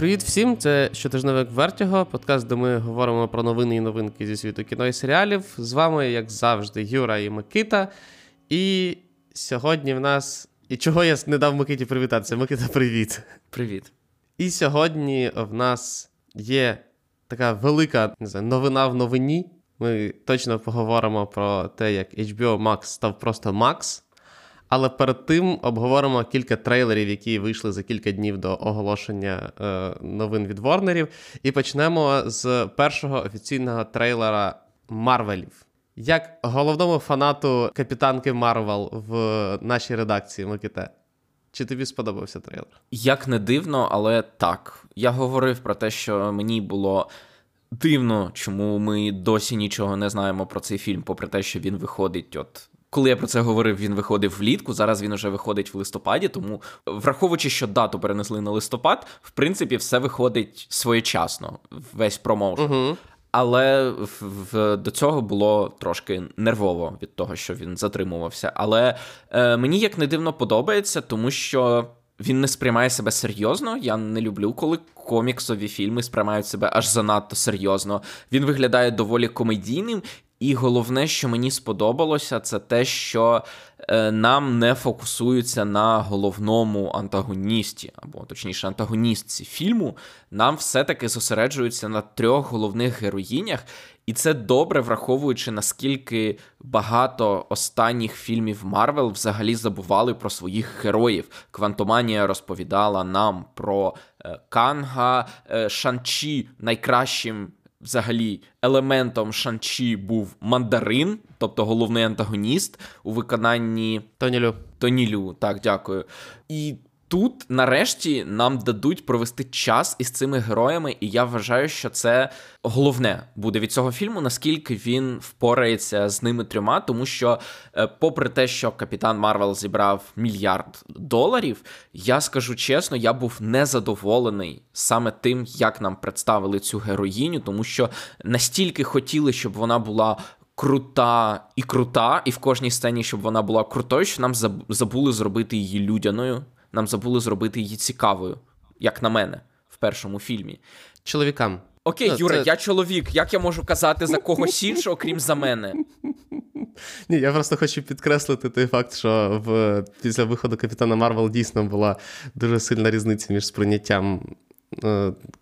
Привіт всім! Це щотижневик Вертіго, подкаст, де ми говоримо про новини і новинки зі світу кіно і серіалів. З вами, як завжди, Юра і Микита. І сьогодні в нас. І чого я не дав Микиті привітатися? Микита, привіт. Привіт. І сьогодні в нас є така велика не знаю, новина в новині. Ми точно поговоримо про те, як HBO Max став просто Max. Але перед тим обговоримо кілька трейлерів, які вийшли за кілька днів до оголошення е, новин від Ворнерів. І почнемо з першого офіційного трейлера Марвелів. Як головному фанату капітанки Марвел в нашій редакції Миките, чи тобі сподобався трейлер? Як не дивно, але так. Я говорив про те, що мені було дивно, чому ми досі нічого не знаємо про цей фільм, попри те, що він виходить от коли я про це говорив, він виходив влітку. Зараз він уже виходить в листопаді. Тому, враховуючи, що дату перенесли на листопад, в принципі, все виходить своєчасно, весь промоушен. Угу. Але в, в, до цього було трошки нервово від того, що він затримувався. Але е, мені як не дивно подобається, тому що він не сприймає себе серйозно. Я не люблю, коли коміксові фільми сприймають себе аж занадто серйозно. Він виглядає доволі комедійним, і головне, що мені сподобалося, це те, що е, нам не фокусуються на головному антагоністі, або точніше, антагоністці фільму. Нам все-таки зосереджуються на трьох головних героїнях, і це добре, враховуючи наскільки багато останніх фільмів Марвел взагалі забували про своїх героїв. Квантоманія розповідала нам про е, Канга, е, Шан-Чі найкращим взагалі елементом Шан-Чі був мандарин, тобто головний антагоніст у виконанні Тоні Лю. Тоні Лю, так, дякую. І тут, нарешті, нам дадуть провести час із цими героями, і я вважаю, що це головне буде від цього фільму, наскільки він впорається з ними трьома, тому що, е, попри те, що Капітан Марвел зібрав мільярд доларів, я скажу чесно, я був незадоволений саме тим, як нам представили цю героїню, тому що настільки хотіли, щоб вона була. Крута і крута, і в кожній сцені, щоб вона була крутою, що нам забули зробити її людяною нам забули зробити її цікавою, як на мене, в першому фільмі. Чоловікам. Окей, ну, Юра, це... я чоловік. Як я можу казати за когось іншого, крім за мене? Ні, я просто хочу підкреслити той факт, що в після виходу Капітана Марвел дійсно була дуже сильна різниця між сприйняттям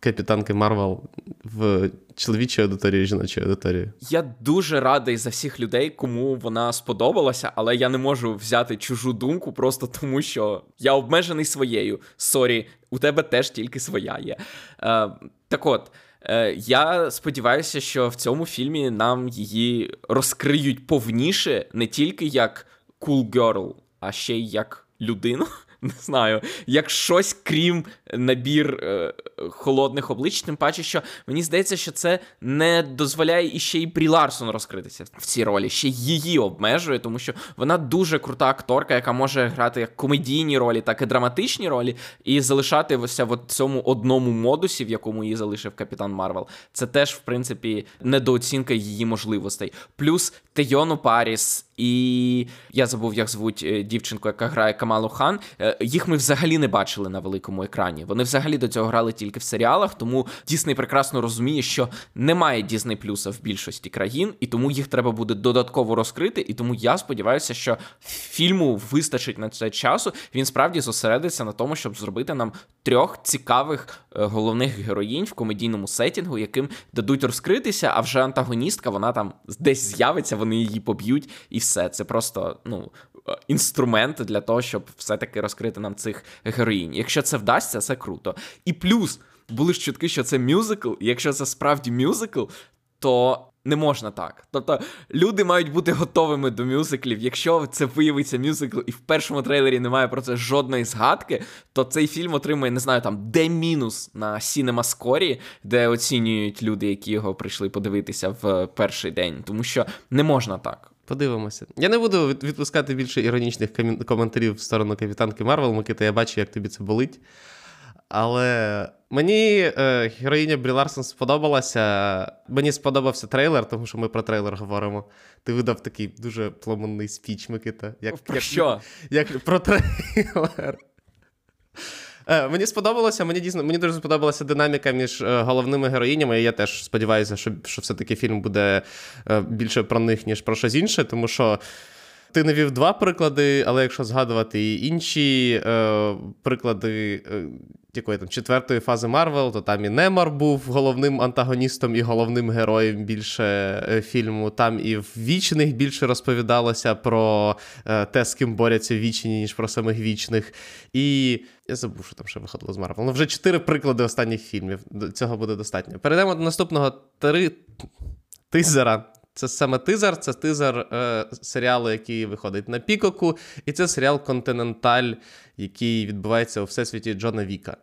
капітанки Марвел в чоловічій аудиторії жіночій аудиторії. Я дуже радий за всіх людей, кому вона сподобалася, але я не можу взяти чужу думку просто тому, що я обмежений своєю. Sorry, у тебе теж тільки своя є. Е, Так от. Е, я сподіваюся, що в цьому фільмі нам її розкриють повніше не тільки як cool girl, а ще й як людину. не знаю, як щось крім набір е, холодних облич, тим паче, що мені здається, що це не дозволяє іще й Брі Ларсон розкритися в цій ролі, ще її обмежує, тому що вона дуже крута акторка, яка може грати як комедійні ролі, так і драматичні ролі, і залишатися в цьому одному модусі, в якому її залишив Капітан Марвел. Це теж, в принципі, недооцінка її можливостей. Плюс Тейону Перріс. І я забув, як звуть е, дівчинку, яка грає Камалу Хан. Е, їх ми взагалі не бачили на великому екрані. Вони взагалі до цього грали тільки в серіалах, тому Дісней прекрасно розуміє, що немає Дісней Плюса в більшості країн, і тому їх треба буде додатково розкрити. І тому я сподіваюся, що фільму вистачить на це часу. Він справді зосередиться на тому, щоб зробити нам трьох цікавих е, головних героїнь в комедійному сетінгу, яким дадуть розкритися. А вже антагоністка, вона там десь з'явиться, вони її поб'ють і все. Це просто ну інструмент для того, щоб все-таки розкрити нам цих героїнь. Якщо це вдасться, це круто. І плюс були ж чутки, що це мюзикл, і якщо це справді мюзикл, то. Не можна так. Тобто люди мають бути готовими до мюзиклів. Якщо це виявиться мюзикл, і в першому трейлері немає про це жодної згадки, то цей фільм отримує, не знаю, там де мінус на CinemaScore, де оцінюють люди, які його прийшли подивитися в перший день. Тому що не можна так. Подивимося. Я не буду відпускати більше іронічних коментарів в сторону капітанки Марвел, Микита, я бачу, як тобі це болить. Але мені е, героїня Брі Ларсон сподобалася. Мені сподобався трейлер, тому що ми про трейлер говоримо. Ти видав такий дуже полум'яний спіч, Микита. Як, про як, що? Як, Про трейлер. Е, Мені сподобалося, мені дійсно мені дуже сподобалася динаміка між е, головними героїнями. Я теж сподіваюся, що що все-таки фільм буде е, більше про них, ніж про щось інше, тому що. Ти навів два приклади, але якщо згадувати і інші е, приклади е, якої там четвертої фази Марвел, то там і Неймор був головним антагоністом і головним героєм більше е, фільму. Там і в вічних більше розповідалося про е, те, з ким борються вічні, ніж про самих вічних. І я забув, що там ще виходило з Марвел. Ну, вже чотири приклади останніх фільмів. Цього буде достатньо. Перейдемо до наступного три тизера. Це саме тизер, це тизер е, серіалу, який виходить на Пікоку, і це серіал Континенталь, який відбувається у всесвіті Джона Віка.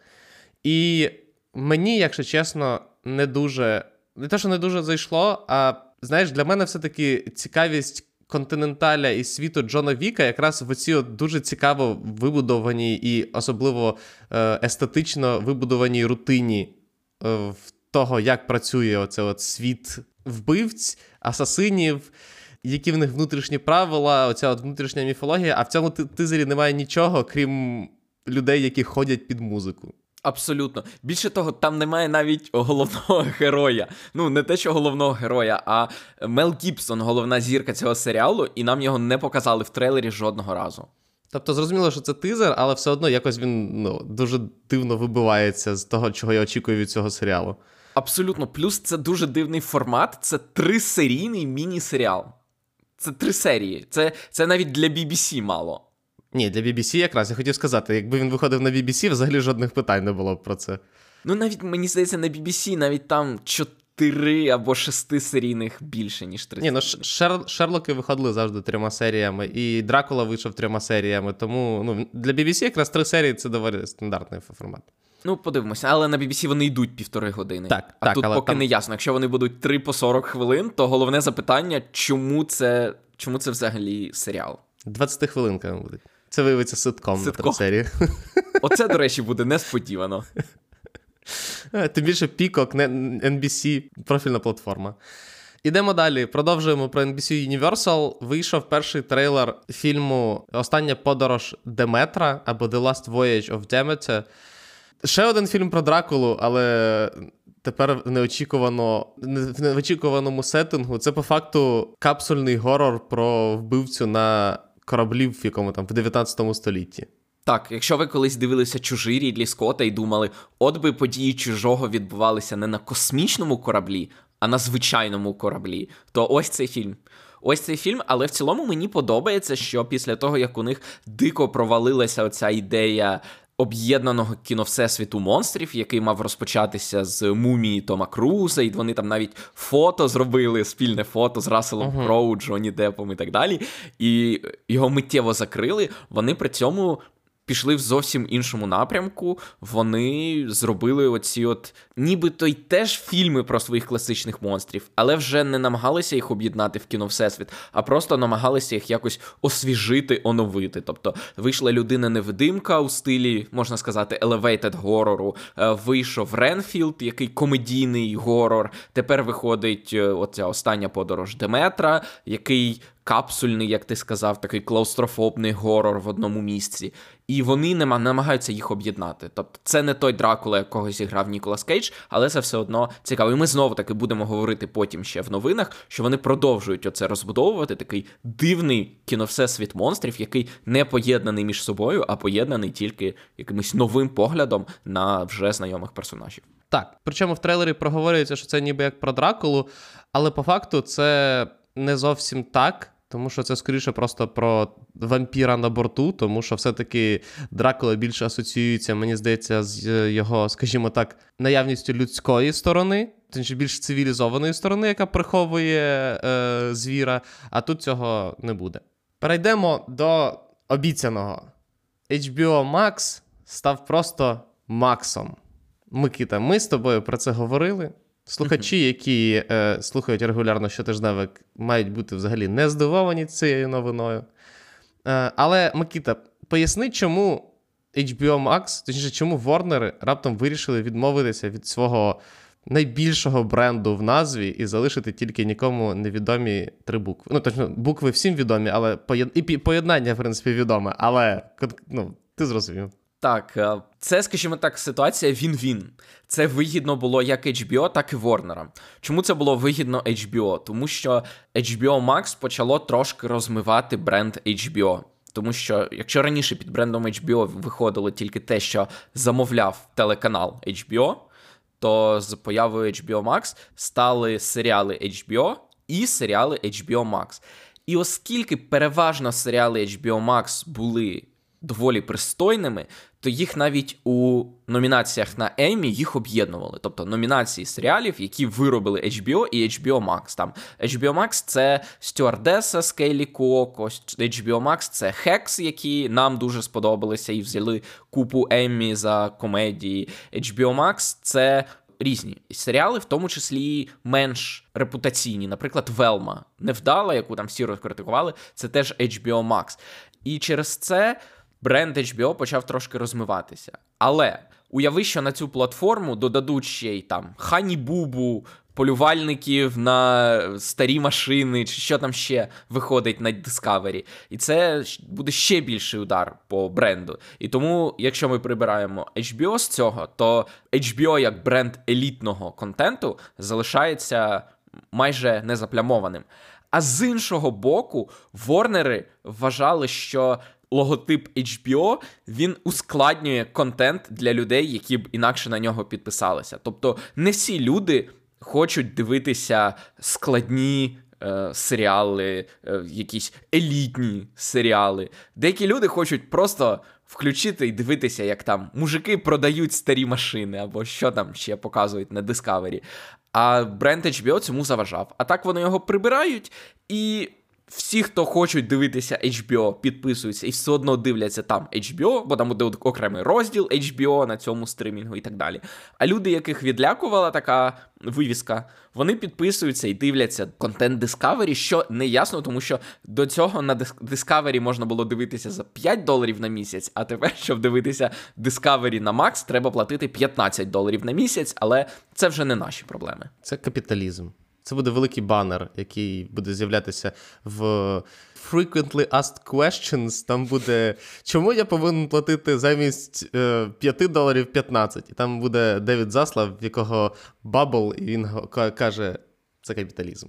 І мені, якщо чесно, не дуже. Не те, що не дуже зайшло, а знаєш, для мене все-таки цікавість континенталя і світу Джона Віка якраз в оцій дуже цікаво вибудованій і особливо е, естетично вибудованій рутині е, в того, як працює оце от світ вбивць, асасинів, які в них внутрішні правила, оця от внутрішня міфологія, а в цьому тизері немає нічого, крім людей, які ходять під музику. Абсолютно. Більше того, там немає навіть головного героя. Ну, не те, що головного героя, а Мел Гібсон, головна зірка цього серіалу, і нам його не показали в трейлері жодного разу. Тобто, зрозуміло, що це тизер, але все одно якось він ну, дуже дивно вибивається з того, чого я очікую від цього серіалу. Абсолютно, плюс це дуже дивний формат. Це трисерійний міні-серіал. Це три серії. Це це навіть для BBC мало. Ні, для BBC якраз я хотів сказати, якби він виходив на BBC, взагалі жодних питань не було б про це. Ну, навіть мені здається, на BBC навіть там чотири або шести серійних більше, ніж три. Ні, ну Шер... Шерлоки виходили завжди трьома серіями, і Дракула вийшов трьома серіями. Тому ну, для BBC якраз три серії це доволі стандартний формат. Ну, подивимося, але на BBC вони йдуть півтори години. Так, а так, тут але поки там... не ясно. Якщо вони будуть 3 по 40 хвилин, то головне запитання, чому це чому це взагалі серіал? 20 хвилинка буде. Це виявиться ситком, ситком. на серії. Оце, до речі, буде несподівано. Тим більше Peacock, NBC, профільна платформа. Ідемо далі. Продовжуємо про NBC Universal. Вийшов перший трейлер фільму Остання подорож Деметра або The Last Voyage of Demeter. Ще один фільм про Дракулу, але тепер неочікувано в неочікуваному сеттингу. Це по факту капсульний горор про вбивцю на кораблі в якому там в 19 столітті. Так, якщо ви колись дивилися чужий Рідлі Скотта і думали, от би події чужого відбувалися не на космічному кораблі, а на звичайному кораблі, то ось цей фільм. Ось цей фільм, але в цілому мені подобається, що після того, як у них дико провалилася оця ідея об'єднаного кіно Всесвіту монстрів, який мав розпочатися з мумії Тома Круза, і вони там навіть фото зробили, спільне фото з Расселом uh-huh. Кроу, Джонні Депом і так далі. І його миттєво закрили. Вони при цьому пішли в зовсім іншому напрямку. Вони зробили оці, от нібито й теж фільми про своїх класичних монстрів, але вже не намагалися їх об'єднати в кіно Всесвіт, а просто намагалися їх якось освіжити, оновити. Тобто вийшла людина-невидимка у стилі, можна сказати, elevated горору. Вийшов Ренфілд, який комедійний горор. Тепер виходить е, оця остання подорож Деметра, який капсульний, як ти сказав, такий клаустрофобний горор в одному місці. І вони не намагаються їх об'єднати. Тобто це не той Дракула, якого зіграв Ніколас Кейдж, але це все одно цікаво. І ми знову таки будемо говорити потім ще в новинах, що вони продовжують оце розбудовувати. Такий дивний кіновсесвіт монстрів, який не поєднаний між собою, а поєднаний тільки якимось новим поглядом на вже знайомих персонажів. Так, причому в трейлері проговорюється, що це ніби як про Дракулу, але по факту це не зовсім так. Тому що це скоріше просто про вампіра на борту, тому що все-таки Дракула більше асоціюється, мені здається, з його, скажімо так, наявністю людської сторони, точніше більш цивілізованої сторони, яка приховує е, звіра, а тут цього не буде. Перейдемо до обіцяного. HBO Max став просто Максом. Микита, ми з тобою про це говорили. Слухачі, які е, слухають регулярно щотижневик, мають бути взагалі не здивовані цією новиною. Е, але, Микита, поясни, чому HBO Max, точніше, чому Warner раптом вирішили відмовитися від свого найбільшого бренду в назві і залишити тільки нікому невідомі три букви. Ну, точно, букви всім відомі, але поєд... і поєднання, в принципі, відоме, але ну, ти зрозумів. Так, е, це, скажімо так, ситуація він-він. Це вигідно було як HBO, так і Warner. Чому це було вигідно HBO? Тому що HBO Max почало трошки розмивати бренд HBO. Тому що якщо раніше під брендом HBO виходило тільки те, що замовляв телеканал HBO, то з появою HBO Max стали серіали HBO і серіали HBO Max. І оскільки переважно серіали HBO Max були доволі пристойними, то їх навіть у номінаціях на Еммі їх об'єднували. Тобто номінації серіалів, які виробили HBO і HBO Max. Там HBO Max це Стюардеса з Кейлі Коко, HBO Max це Hacks, які нам дуже сподобалися і взяли купу Еммі за комедії. HBO Max це. Різні серіали, в тому числі менш репутаційні, наприклад, Велма невдала, яку там всі розкритикували, це теж HBO Max. І через це бренд HBO почав трошки розмиватися. Але уяви, що на цю платформу додадуть ще й там Хані Бубу, полювальників на старі машини, чи що там ще виходить на Discovery. І це буде ще більший удар по бренду. І тому, якщо ми прибираємо HBO з цього, то HBO як бренд елітного контенту залишається майже незаплямованим. А з іншого боку, Ворнери вважали, що логотип HBO він ускладнює контент для людей, які б інакше на нього підписалися. Тобто, не всі люди хочуть дивитися складні. Е, серіали, е, якісь елітні серіали. Деякі люди хочуть просто включити і дивитися, як там мужики продають старі машини, або що там ще показують на Discovery. А бренд HBO цьому заважав. А так вони його прибирають, і всі, хто хочуть дивитися HBO, підписуються і все одно дивляться там HBO, бо там буде окремий розділ HBO на цьому стримінгу і так далі. А люди, яких відлякувала така вивіска, вони підписуються і дивляться контент Discovery, що не ясно, тому що до цього на Discovery можна було дивитися за 5 доларів на місяць, а тепер, щоб дивитися Discovery на Max, треба платити 15 доларів на місяць, але це вже не наші проблеми. Це капіталізм. Це буде великий банер, який буде з'являтися в Frequently Asked Questions. Там буде чому я повинен платити замість 5 е, доларів 15? І там буде Девід Заслав, в якого бабло, і він каже: це капіталізм.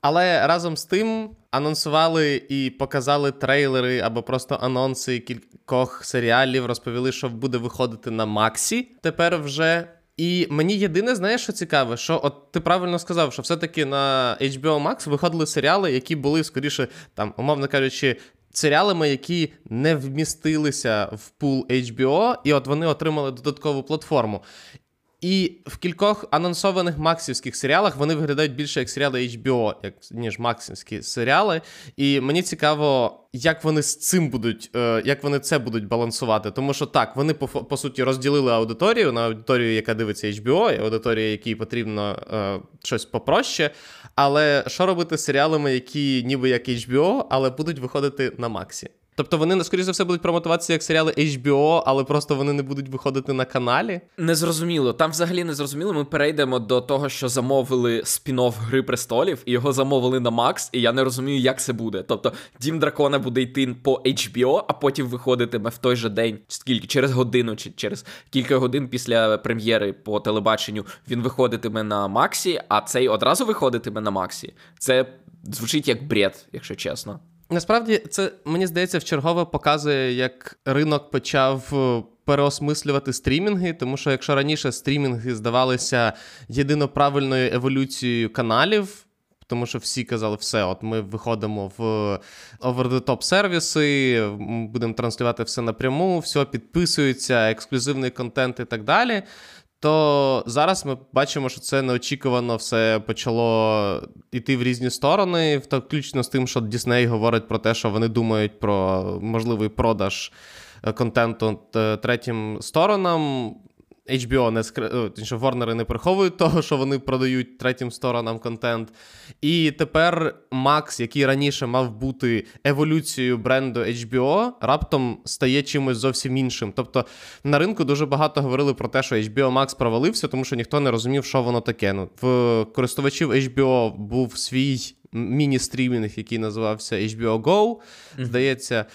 Але разом з тим анонсували і показали трейлери або просто анонси кількох серіалів, розповіли, що буде виходити на Максі тепер вже. І мені єдине, знаєш, що цікаве, що от ти правильно сказав, що все-таки на HBO Max виходили серіали, які були скоріше, там, умовно кажучи, серіалами, які не вмістилися в пул HBO, і от вони отримали додаткову платформу. І в кількох анонсованих максівських серіалах вони виглядають більше як серіали HBO, як, ніж максівські серіали. І мені цікаво, як вони з цим будуть, е, як вони це будуть балансувати. Тому що так, вони по по суті розділили аудиторію на аудиторію, яка дивиться HBO, і аудиторію, якій потрібно е, щось попроще. Але що робити з серіалами, які ніби як HBO, але будуть виходити на Максі? Тобто вони, скоріше за все, будуть промотуватися як серіали HBO, але просто вони не будуть виходити на каналі. Незрозуміло. Там взагалі не зрозуміло. Ми перейдемо до того, що замовили спін-офф Гри престолів, і його замовили на Макс, і я не розумію, як це буде. Тобто, Дім Дракона буде йти по HBO, а потім виходитиме в той же день, скільки через годину, чи через кілька годин після прем'єри по телебаченню він виходитиме на Максі, а цей одразу виходитиме на Максі. Це звучить як бред, якщо чесно. Насправді, це мені здається, вчергове показує, як ринок почав е, переосмислювати стрімінги, тому що якщо раніше стрімінги здавалися єдино правильною еволюцією каналів. Тому що всі казали, все, от ми виходимо в over-the-top сервіси, будемо транслювати все напряму, все підписується, ексклюзивний контент і так далі то зараз ми бачимо, що це неочікувано все почало йти в різні сторони, включно з тим, що Дісней говорить про те, що вони думають про можливий продаж е, контенту третім сторонам. HBO не скр... Warner не приховують того, що вони продають третім сторонам контент. І тепер Max, який раніше мав бути еволюцією бренду HBO, раптом стає чимось зовсім іншим. Тобто на ринку дуже багато говорили про те, що HBO Max провалився, тому що ніхто не розумів, що воно таке. Ну, В користувачів HBO був свій міні-стрімінг, який називався HBO Go. Здається. е,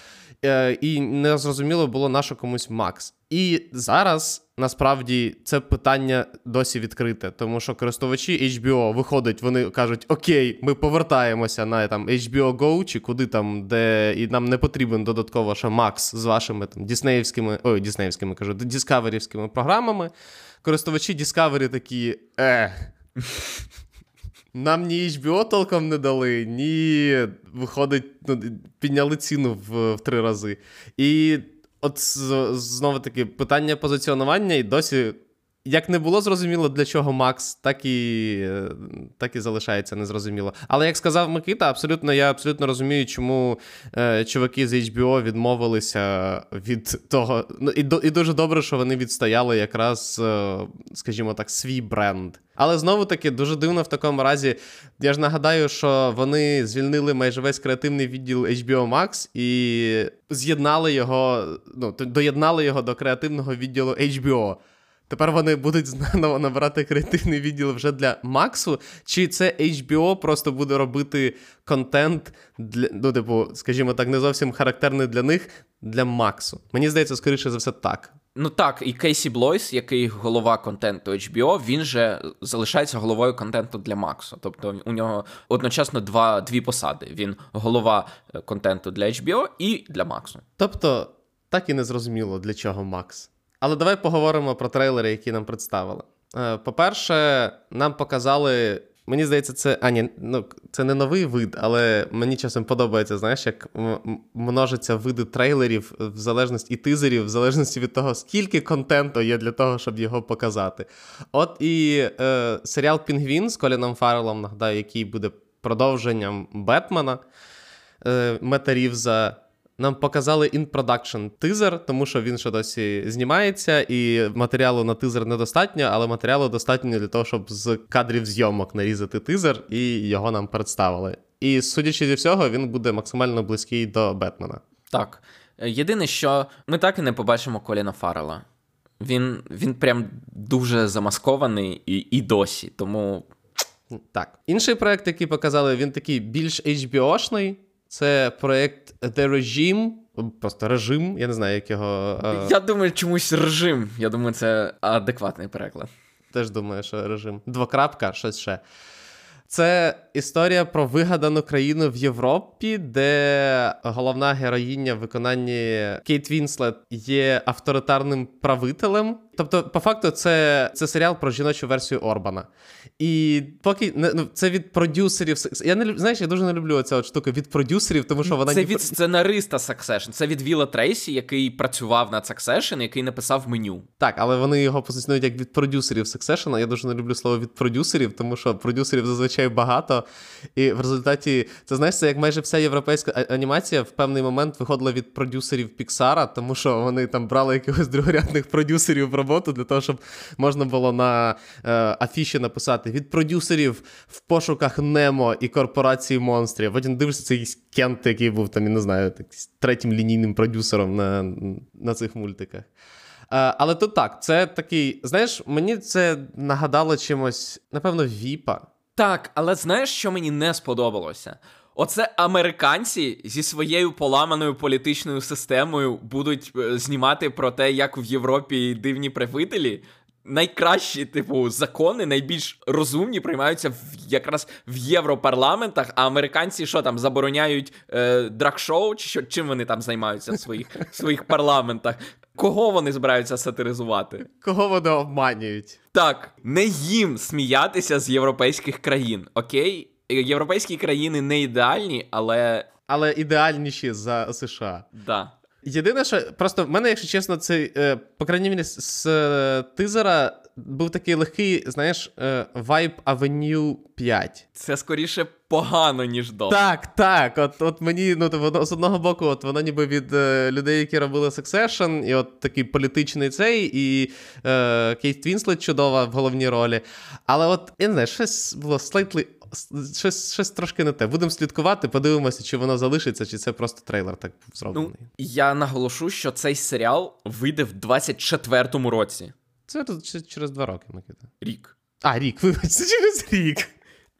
і не зрозуміло було на що комусь Макс. І зараз насправді це питання досі відкрите, тому що користувачі HBO виходять, вони кажуть: Окей, ми повертаємося на там HBO Go чи куди там, де і нам не потрібен додатково ще Макс з вашими там діснеївськими, ой, діснеївськими кажу, діскаверівськими програмами. Користувачі Discovery такі. е. Нам ні HBO толком не дали, ні виходить, ну, підняли ціну в, в три рази. І от знову таки питання позиціонування і досі. Як не було зрозуміло, для чого Макс, так і так і залишається незрозуміло. Але як сказав Микита, абсолютно я абсолютно розумію, чому е, чуваки з HBO відмовилися від того. Ну, І і дуже добре, що вони відстояли якраз, е, скажімо так, свій бренд. Але знову таки дуже дивно в такому разі. Я ж нагадаю, що вони звільнили майже весь креативний відділ HBO Max і з'єднали його, ну, доєднали його до креативного відділу HBO. Тепер вони будуть заново набирати креативний відділ вже для Максу. Чи це HBO просто буде робити контент для, ну, типу, скажімо так, не зовсім характерний для них для Максу? Мені здається, скоріше за все, так. Ну так, і Кейсі Блойс, який голова контенту HBO, він же залишається головою контенту для Максу. Тобто у нього одночасно два, дві посади: він голова е, контенту для HBO і для Максу. Тобто, так і не зрозуміло, для чого Макс. Але давай поговоримо про трейлери, які нам представили. Е, по-перше, нам показали. Мені здається, це а, ні, ну, це не новий вид, але мені часом подобається, знаєш, як множаться види трейлерів в залежності і тизерів, в залежності від того, скільки контенту є для того, щоб його показати. От і е, серіал Пінгвін з Коліном Фаррелом, нагадаю, який буде продовженням Бетмена е, Мета Рівза, нам показали in-production тизер, тому що він ще досі знімається, і матеріалу на тизер недостатньо, але матеріалу достатньо для того, щоб з кадрів зйомок нарізати тизер, і його нам представили. І судячи зі всього, він буде максимально близький до Бетмена. Так. Єдине, що ми так і не побачимо Коліна Фаррела. Він він прям дуже замаскований і і досі, тому. Так. Інший проект, який показали, він такий більш HBO-шний. Це проєкт The Regime, просто режим, я не знаю, як його. Я думаю, чомусь режим. Я думаю, це адекватний переклад. Теж думаю, що режим. Двокрапка, щось ще. Це історія про вигадану країну в Європі, де головна героїня в виконанні Кейт Вінслет є авторитарним правителем. Тобто, по факту, це це серіал про жіночу версію Орбана. І поки ну, це від продюсерів. Я не знаєш, я дуже не люблю цю штуку від продюсерів, тому що вона це від сценариста Succession. Це від Віла Трейсі, який працював над Succession, який написав меню. Так, але вони його позиціонують як від продюсерів Succession. Я дуже не люблю слово від продюсерів, тому що продюсерів зазвичай багато. І в результаті це знаєш, це як майже вся європейська анімація в певний момент виходила від продюсерів Піксара, тому що вони там брали якихось другорядних продюсерів роботу для того, щоб можна було на е, афіші написати від продюсерів в пошуках Немо і корпорації монстрів. Потім дивишся цей Кент, який був там, я не знаю, так, третім лінійним продюсером на, на цих мультиках. Е, але тут так, це такий, знаєш, мені це нагадало чимось, напевно, Віпа. Так, але знаєш, що мені не сподобалося? Оце американці зі своєю поламаною політичною системою будуть е, знімати про те, як в Європі дивні правителі. Найкращі, типу, закони, найбільш розумні приймаються в якраз в європарламентах, а американці що там забороняють е, драг-шоу, чи що чим вони там займаються в своїх в своїх парламентах? Кого вони збираються сатиризувати? Кого вони обманюють? Так, не їм сміятися з європейських країн, окей? Європейські країни не ідеальні, але. Але ідеальніші за США. Да. Єдине, що просто в мене, якщо чесно, цей, е, по крайній мірі, з, е, тизера був такий легкий, знаєш, вайб Avenue 5. Це скоріше погано, ніж добре. Так, так. От от мені, ну, воно, з одного боку, от воно ніби від е, людей, які робили Succession, і от такий політичний цей, і е, Кейт Твінслет чудова в головній ролі. Але от, я не знаю, щось було slightly щось щось трошки не те. Будемо слідкувати, подивимося, чи воно залишиться, чи це просто трейлер так зроблений. Ну, Я наголошу, що цей серіал вийде в 24-му році. Це через два роки, Микита. Рік. А, рік, вибачте, через рік.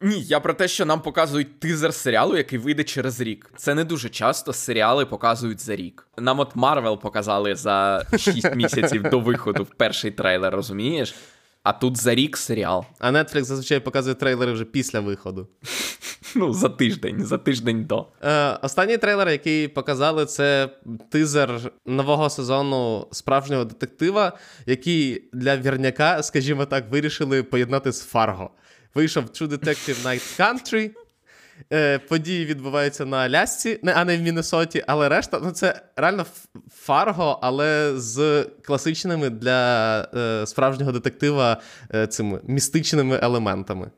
Ні, я про те, що нам показують тизер серіалу, який вийде через рік. Це не дуже часто серіали показують за рік. Нам от Марвел показали за 6 місяців до виходу в перший трейлер, розумієш? А тут за рік серіал. А Netflix зазвичай показує трейлери вже після виходу. Ну, за тиждень, за тиждень до. Е, Останній трейлер, який показали, це тизер нового сезону справжнього детектива, який для вірняка, скажімо так, вирішили поєднати з Фарго. Вийшов True Detective Night Country. Е, Події відбуваються на Алясці, не, а не в Міннесоті, але решта ну це реально Фарго, але з класичними для е, справжнього детектива е, цими містичними елементами,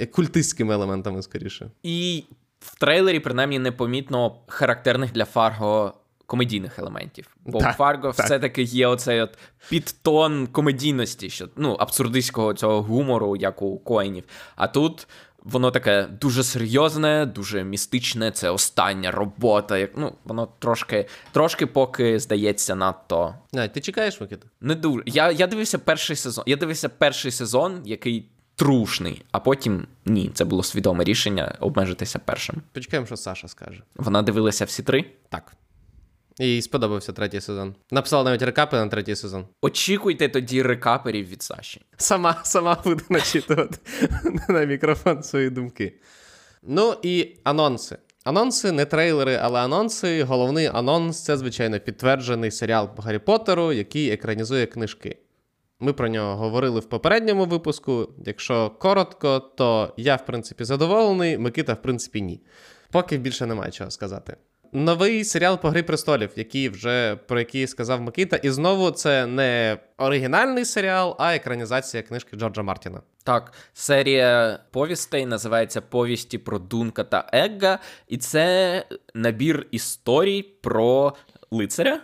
Е, культистськими елементами, скоріше. І в трейлері, принаймні, непомітно характерних для Фарго комедійних елементів. Бо Так, Фарго так. все-таки є оцей от підтон комедійності, що ну, абсурдистського цього гумору, як у Коенів. А тут. Воно таке дуже серйозне, дуже містичне. Це остання робота. Як ну воно трошки, трошки поки здається надто А, ти чекаєш, Микита? не дуже. Я, я дивився перший сезон. Я дивився перший сезон, який трушний, а потім ні, це було свідоме рішення обмежитися першим. Почекаємо, що Саша скаже. Вона дивилася всі три. Так. Їй сподобався третій сезон. Написала навіть рекапи на третій сезон. Очікуйте тоді рекаперів від Саші. Сама сама буде начитувати на мікрофон свої думки. Ну і анонси. Анонси, не трейлери, але анонси. Головний анонс це, звичайно, підтверджений серіал по Гаррі Поттеру, який екранізує книжки. Ми про нього говорили в попередньому випуску. Якщо коротко, то я, в принципі, задоволений, Микита, в принципі, ні. Поки більше немає чого сказати. Новий серіал по Грі престолів, який вже про який сказав Микита, і знову це не оригінальний серіал, а екранізація книжки Джорджа Мартіна. Так, серія повістей називається Повісті про Дунка та Егга, і це набір історій про лицаря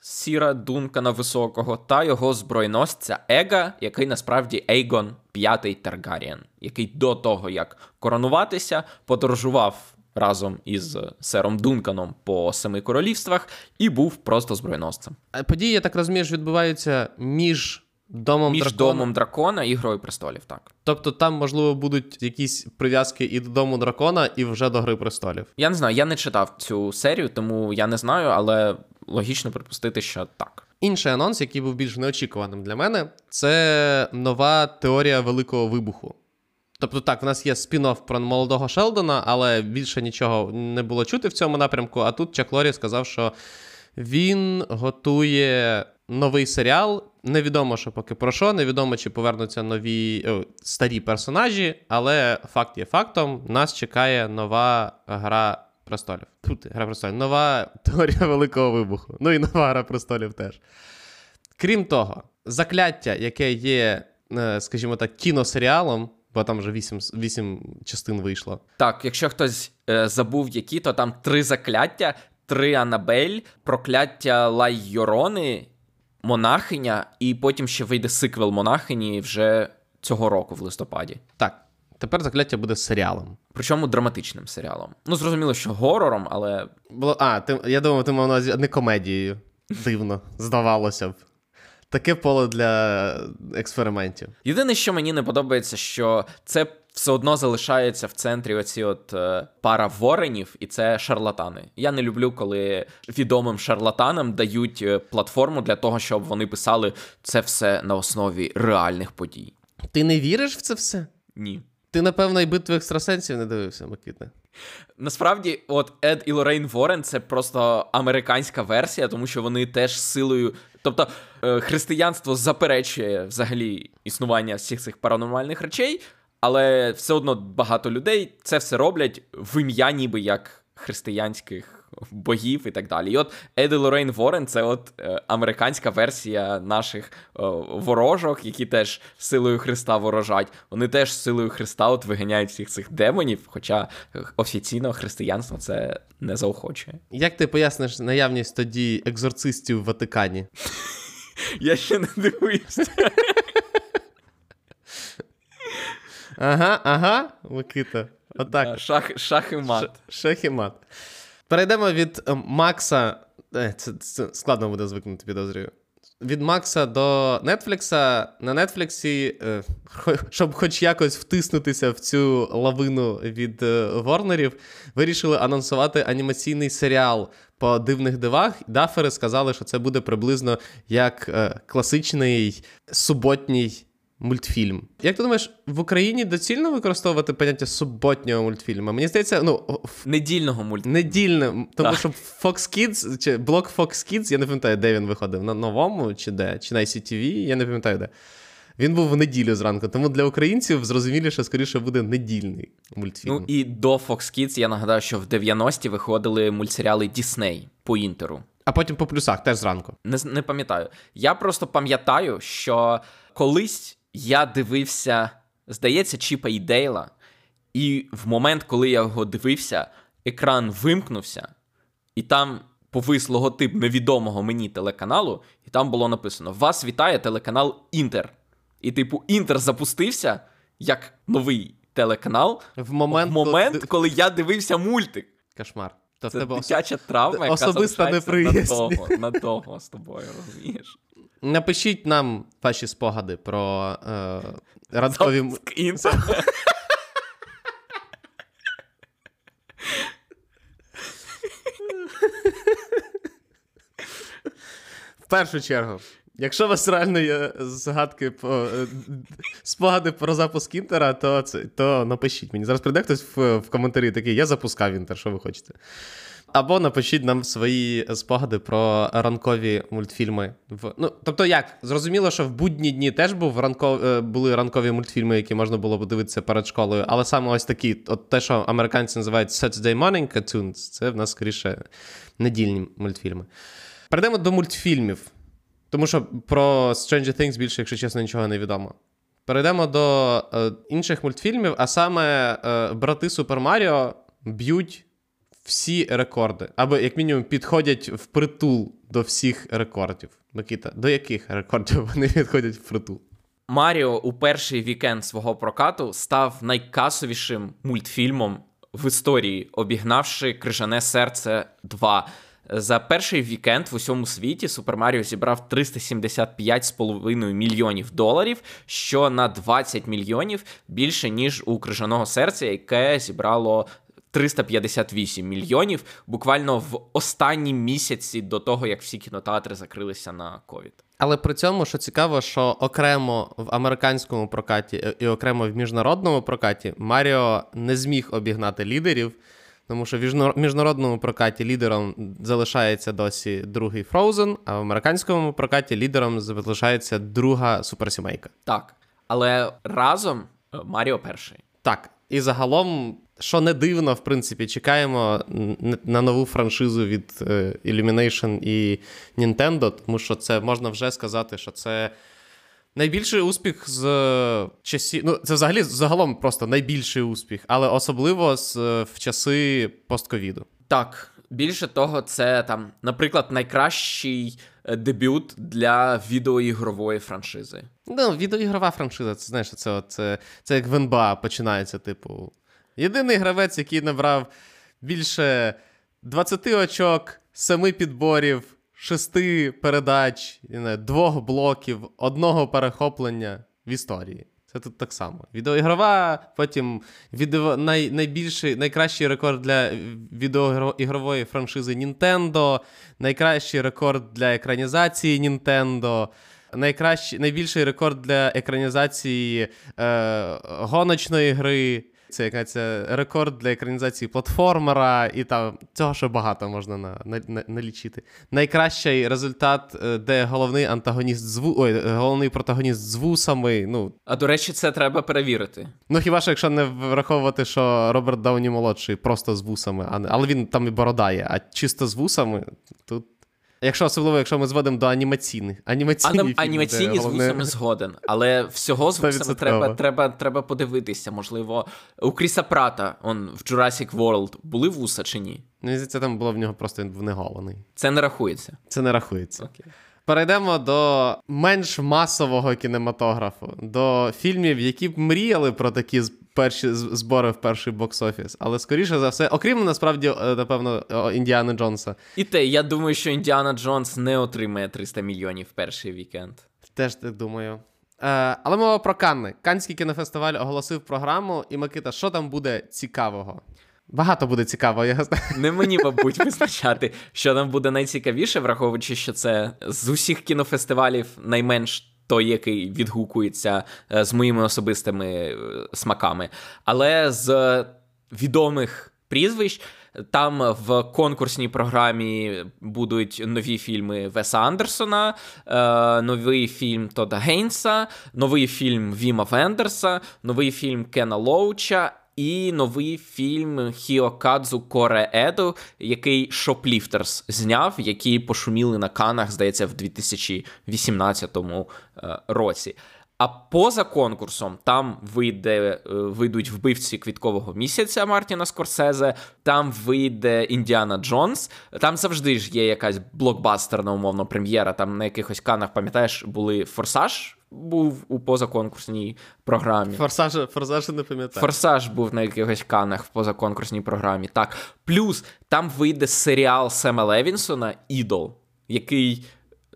Сіра Дункана Високого та його збройносця Ега, який насправді Ейгон п'ятий Таргарієн, який до того, як коронуватися, подорожував разом із сером Дунканом по семи королівствах і був просто збройносцем. А Події, я так розумію, відбуваються між домом Між дракона. домом дракона і Грою престолів, так. Тобто там, можливо, будуть якісь прив'язки і до дому дракона, і вже до Гри престолів. Я не знаю, я не читав цю серію, тому я не знаю, але логічно припустити, що так. Інший анонс, який був більш неочікуваним для мене, це нова теорія великого вибуху. Тобто, так, в нас є спін-офф про молодого Шелдона, але більше нічого не було чути в цьому напрямку. А тут Чак Лорі сказав, що він готує новий серіал. Невідомо, що поки про що, невідомо, чи повернуться нові о, старі персонажі, але факт є фактом: нас чекає нова гра престолів. Тут гра престолів. Нова теорія великого вибуху. Ну і нова гра престолів теж. Крім того, закляття, яке є, е, скажімо так, кіносеріалом, бо там вже вісім, вісім частин вийшло. Так, якщо хтось е, забув які, то там три закляття, три Анабель, прокляття Лаййорони, монахиня, і потім ще вийде сиквел монахині вже цього року, в листопаді. Так, тепер закляття буде серіалом. Причому драматичним серіалом. Ну, зрозуміло, що горором, але Було, а, ти, я думав, ти мав на увазі не комедією. Дивно, здавалося б. Таке поле для експериментів. Єдине, що мені не подобається, що це все одно залишається в центрі оці от е, пара воренів, і це шарлатани. Я не люблю, коли відомим шарлатанам дають е, платформу для того, щоб вони писали це все на основі реальних подій. Ти не віриш в це все? Ні. Ти, напевно, і битви екстрасенсів не дивився, Микита. Насправді, от Ед і Лорейн Ворен це просто американська версія, тому що вони теж силою. Тобто е, християнство заперечує взагалі існування всіх цих паранормальних речей, але все одно багато людей це все роблять в ім'я, ніби як християнських богів і так далі. І от Ед і Лорейн Ворен це от е, американська версія наших е, ворожок, які теж силою Христа ворожать. Вони теж силою Христа от виганяють всіх цих демонів, хоча офіційно християнство це не заохочує. Як ти поясниш наявність тоді екзорцистів в Ватикані? Я ще не дивуюся. Ага, ага, Микита. Отак. Шах, шах і мат. Шах і мат. Перейдемо від е, Макса. Е, Це, це складно буде звикнути, підозрюю. від Макса до Нетфлікса на Нетфліксі, е, щоб хоч якось втиснутися в цю лавину від Ворнерів, вирішили анонсувати анімаційний серіал по дивних дивах. Дафери сказали, що це буде приблизно як класичний суботній мультфільм. Як ти думаєш, в Україні доцільно використовувати поняття суботнього мультфільму? Мені здається, ну недільного мультфільму. Недільне, тому так. що Fox Kids, чи блок Fox Kids, я не пам'ятаю, де він виходив, на новому чи де, чи на ICTV, я не пам'ятаю де. Він був в неділю зранку, тому для українців зрозуміліше, скоріше буде недільний мультфільм. Ну і до Fox Kids я нагадаю, що в 90-ті виходили мультсеріали Disney по інтеру. А потім по плюсах теж зранку. Не не пам'ятаю. Я просто пам'ятаю, що колись я дивився, здається, Чіпа і Дейла, і в момент, коли я його дивився, екран вимкнувся, і там повис логотип невідомого мені телеканалу, і там було написано: Вас вітає телеканал Інтер. І, типу, Інтер запустився як новий телеканал в момент, в момент коли... коли я дивився мультик. Кошмар. То Це тебе дитяча травма, яка особиста неприязнь. надовго, надовго з тобою, розумієш? Напишіть нам ваші спогади про е, ранкові... В першу чергу, якщо у вас реально є згадки по е, спогади про запуск інтера, то це то напишіть мені. Зараз прийде хтось в, в коментарі такий: я запускав інтер, що ви хочете. Або напишіть нам свої спогади про ранкові мультфільми. В... Ну, Тобто, як? Зрозуміло, що в будні дні теж був ранков... Е, були ранкові мультфільми, які можна було подивитися перед школою. Але саме ось такі, от те, що американці називають Saturday Morning Cartoons, це в нас скоріше недільні мультфільми. Перейдемо до мультфільмів. Тому що про Stranger Things більше, якщо чесно, нічого не відомо. Перейдемо до е, інших мультфільмів, а саме е, брати Супер Маріо б'ють всі рекорди, або, як мінімум, підходять в притул до всіх рекордів. Микита, до яких рекордів вони підходять в притул? Маріо у перший вікенд свого прокату став найкасовішим мультфільмом в історії, обігнавши Крижане серце 2. За перший вікенд в усьому світі Супер Маріо зібрав 375,5 мільйонів доларів, що на 20 мільйонів більше ніж у крижаного серця, яке зібрало 358 мільйонів буквально в останні місяці до того, як всі кінотеатри закрилися на ковід. Але при цьому, що цікаво, що окремо в американському прокаті і окремо в міжнародному прокаті Маріо не зміг обігнати лідерів, тому що в міжнародному прокаті лідером залишається досі другий Frozen, а в американському прокаті лідером залишається друга суперсімейка. Так. Але разом е, Маріо перший. Так. І загалом що не дивно, в принципі, чекаємо на нову франшизу від е, Illumination і Nintendo, тому що це можна вже сказати, що це найбільший успіх з часів. Ну, це взагалі загалом просто найбільший успіх, але особливо з в часи постковіду. Так. Більше того, це там, наприклад, найкращий е, дебют для відеоігрової франшизи. Ну, відеоігрова франшиза, це знаєш, це це, це як в НБА починається, типу. Єдиний гравець, який набрав більше 20 очок, 7 підборів, 6 передач, двох блоків, одного перехоплення в історії. Це тут так само. Відеоігрова, потім відео, най, найбільший, найкращий рекорд для відеоігрової франшизи Nintendo, найкращий рекорд для екранізації Nintendo, найкращий, найбільший рекорд для екранізації е, гоночної гри. Це якась рекорд для екранізації платформера, і там цього ще багато можна на, на, налічити. Найкращий результат, е, де головний антагоніст з ву... Ой, головний протагоніст з вусами. Ну а до речі, це треба перевірити. Ну хіба що якщо не враховувати, що Роберт Дауні молодший просто з вусами, а не але він там і бородає, а чисто з вусами тут. Якщо особливо, якщо ми зводимо до анімаційних анімаційні Аним, анімаційні з вусами згоден, але всього з вусами треба треба, треба подивитися. Можливо, у Кріса Прата он в Jurassic World були вуса чи ні? Ну, це там було в нього просто він був неголений. Це не рахується. Це не рахується. Окей. Перейдемо до менш масового кінематографу, до фільмів, які б мріяли про такі перші збори в перший бокс-офіс. Але скоріше за все, окрім насправді, е, напевно, Індіани Джонса. І те, я думаю, що Індіана Джонс не отримає 300 мільйонів в перший вікенд. Теж так думаю. Е, Але мова про Канни. Канський кінофестиваль оголосив програму, і Микита, що там буде цікавого? Багато буде цікаво, я знаю. Не мені, мабуть, визначати, що нам буде найцікавіше, враховуючи, що це з усіх кінофестивалів найменш той, який відгукується е, з моїми особистими е, смаками. Але з відомих прізвищ. Там в конкурсній програмі будуть нові фільми Веса Андерсона, е, новий фільм Тода Гейнса, новий фільм Віма Вендерса, новий фільм Кена Лоуча і новий фільм Хіокадзу Коре Еду, який Шопліфтерс зняв, які пошуміли на канах, здається, в 2018 е, році. А поза конкурсом там вийде е, вийдуть вбивці квіткового місяця Мартіна Скорсезе, там вийде Індіана Джонс. Там завжди ж є якась блокбастерна умовно прем'єра. Там на якихось канах, пам'ятаєш, були Форсаж був у позаконкурсній програмі. Форсаж форсаж не пам'ятаю. Форсаж був на якихось канах в позаконкурсній програмі. Так. Плюс там вийде серіал Сема Левінсона Ідол, який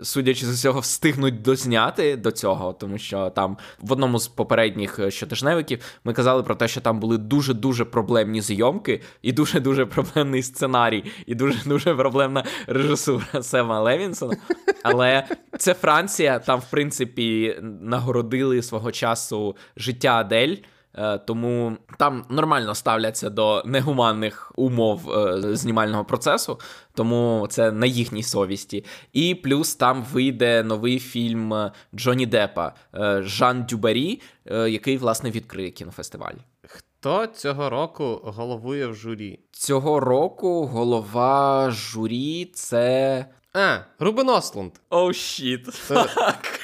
судячи з усього, встигнуть дозняти до цього, тому що там в одному з попередніх е, щотижневиків ми казали про те, що там були дуже дуже проблемні зйомки, і дуже дуже проблемний сценарій, і дуже дуже проблемна режисура Сема Левінсона. Але це Франція, там, в принципі, нагородили свого часу життя Адель. Е, тому там нормально ставляться до негуманних умов е, знімального процесу, тому це на їхній совісті. І плюс там вийде новий фільм Джоні Деппа е, Жан Дюбарі, який власне відкриє кінофестиваль. Хто цього року головує в журі? Цього року голова журі це. А, Рубен Ослунд. Оу, щіт. Так.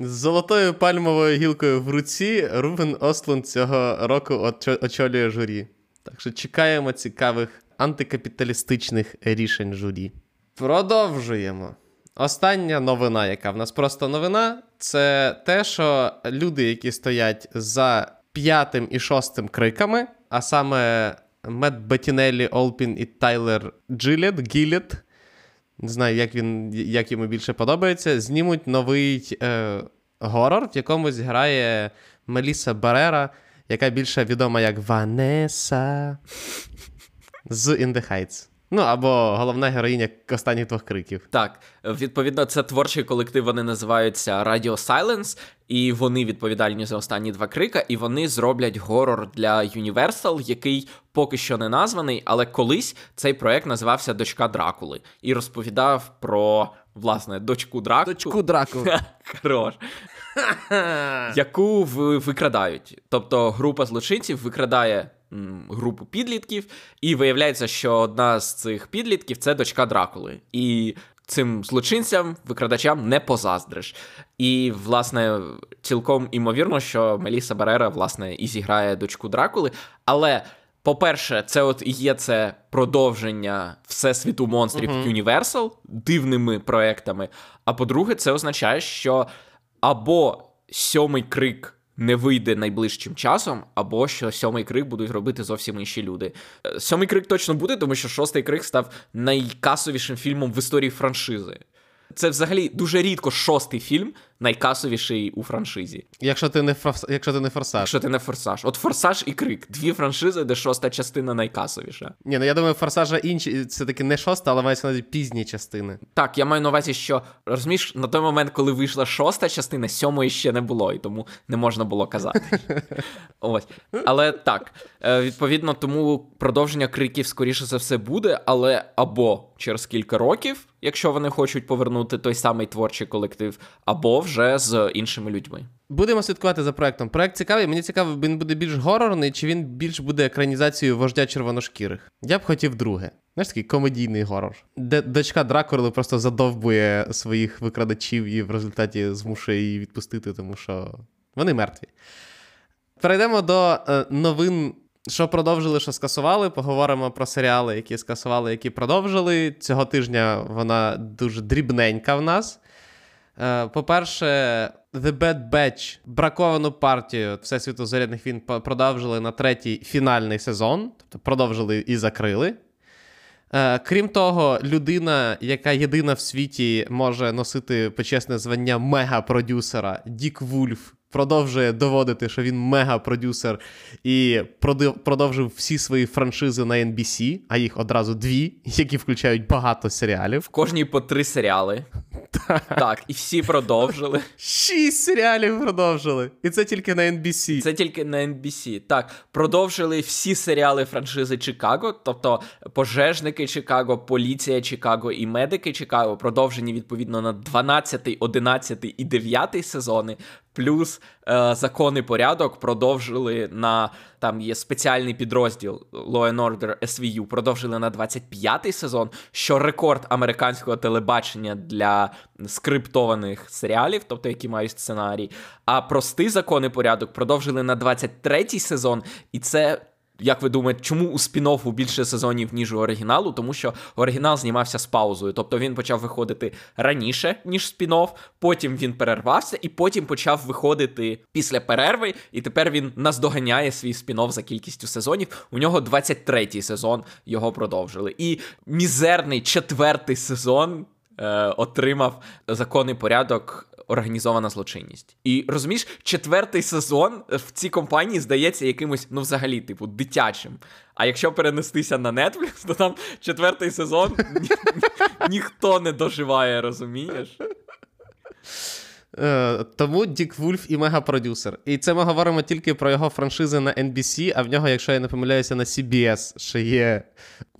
З золотою пальмовою гілкою в руці Рубен Ослунд цього року очолює журі. Так що чекаємо цікавих антикапіталістичних рішень журі. Продовжуємо. Остання новина, яка в нас просто новина, це те, що люди, які стоять за п'ятим і шостим криками, а саме Мет Бетінелі, Олпін і Тайлер Джилет, Гілет, не знаю, як він, як йому більше подобається, знімуть новий е, горор, в якомусь грає Меліса Барера, яка більше відома як Ванеса з In the Heights. Ну, або головна героїня останніх двох криків. Так, відповідно, це творчий колектив, вони називаються Radio Silence, і вони відповідальні за останні два крика, і вони зроблять горор для Universal, який поки що не названий, але колись цей проект називався Дочка Дракули і розповідав про власне дочку Дракули. Дочку Дракули. Хорош. Яку викрадають. Тобто група злочинців викрадає групу підлітків, і виявляється, що одна з цих підлітків це дочка Дракули. І цим злочинцям, викрадачам не позаздриш. І, власне, цілком імовірно, що Меліса Барера, власне, і зіграє дочку Дракули. Але. По-перше, це от є це продовження всесвіту монстрів uh-huh. Universal дивними проектами. А по-друге, це означає, що або сьомий крик не вийде найближчим часом, або що сьомий крик будуть робити зовсім інші люди. Е, сьомий крик точно буде, тому що шостий крик став найкасовішим фільмом в історії франшизи. Це взагалі дуже рідко шостий фільм найкасовіший у франшизі. Якщо ти не форс... якщо ти не форсаж. Якщо ти не форсаж. От форсаж і крик. Дві франшизи, де шоста частина найкасовіша. Ні, ну я думаю, форсажа інші це таки не шоста, але мається на пізні частини. Так, я маю на увазі, що розумієш, на той момент, коли вийшла шоста частина, сьомої ще не було, і тому не можна було казати. Ось. Але так, е, відповідно, тому продовження криків, скоріше за все, буде, але або через кілька років, якщо вони хочуть повернути той самий творчий колектив, або вже з іншими людьми. Будемо слідкувати за проектом. Проект цікавий. Мені цікаво, він буде більш горорний, чи він більш буде екранізацією вождя червоношкірих. Я б хотів друге. Знаєш, такий комедійний горор, де дочка Дракули просто задовбує своїх викрадачів і в результаті змушує її відпустити, тому що вони мертві. Перейдемо до е, новин Що продовжили, що скасували. Поговоримо про серіали, які скасували, які продовжили. Цього тижня вона дуже дрібненька в нас. Е, по-перше, The Bad Batch браковану партію Всесвіту зарядних війн продовжили на третій фінальний сезон, тобто продовжили і закрили. Е, крім того, людина, яка єдина в світі може носити почесне звання мега-продюсера, Дік Вульф, продовжує доводити, що він мега-продюсер і продовжив всі свої франшизи на NBC, а їх одразу дві, які включають багато серіалів. В кожній по три серіали. Так, і всі продовжили. Шість серіалів продовжили. І це тільки на NBC. Це тільки на NBC. Так, продовжили всі серіали франшизи Чикаго, тобто пожежники Чикаго, поліція Чикаго і медики Чикаго, продовжені відповідно на 12, 11 і 9 сезони. Плюс е, закон порядок продовжили на там є спеціальний підрозділ Law and Order SVU, продовжили на 25-й сезон, що рекорд американського телебачення для скриптованих серіалів, тобто які мають сценарій. А простий закон і порядок продовжили на 23-й сезон, і це як ви думаєте, чому у спін-оффу більше сезонів, ніж у оригіналу? Тому що оригінал знімався з паузою. Тобто він почав виходити раніше, ніж спін-офф, потім він перервався, і потім почав виходити після перерви, і тепер він наздоганяє свій спін-офф за кількістю сезонів. У нього 23-й сезон його продовжили. І мізерний четвертий сезон е, отримав законний порядок організована злочинність. І розумієш, четвертий сезон в цій компанії здається якимось, ну, взагалі, типу, дитячим. А якщо перенестися на Netflix, то там четвертий сезон ні- ніхто не доживає, розумієш? Е, тому Дік Вульф і мегапродюсер. І це ми говоримо тільки про його франшизи на NBC, а в нього, якщо я не помиляюся, на CBS ще є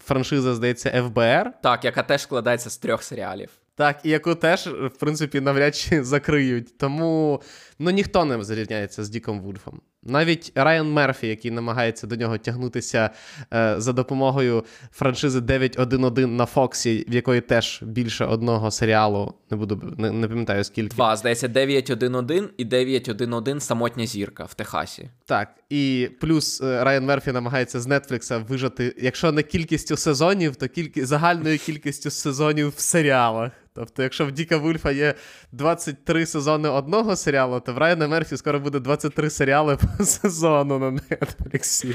франшиза, здається, FBR. Так, яка теж складається з трьох серіалів. Так, і яку теж, в принципі, навряд чи закриють. Тому ну, ніхто не зрівняється з Діком Вульфом. Навіть Райан Мерфі, який намагається до нього тягнутися е, за допомогою франшизи 911 на Фоксі, в якої теж більше одного серіалу, не буду не, не пам'ятаю скільки. Два, здається, 911 і 911 самотня зірка в Техасі. Так, і плюс е, Райан Мерфі намагається з Нетфлікса вижати, якщо не кількістю сезонів, то кіль... загальною кількістю сезонів в серіалах. Тобто, якщо в Діка Вульфа є 23 сезони одного серіалу, то в Райана Мерфі скоро буде 23 серіали по сезону на Нетфліксі.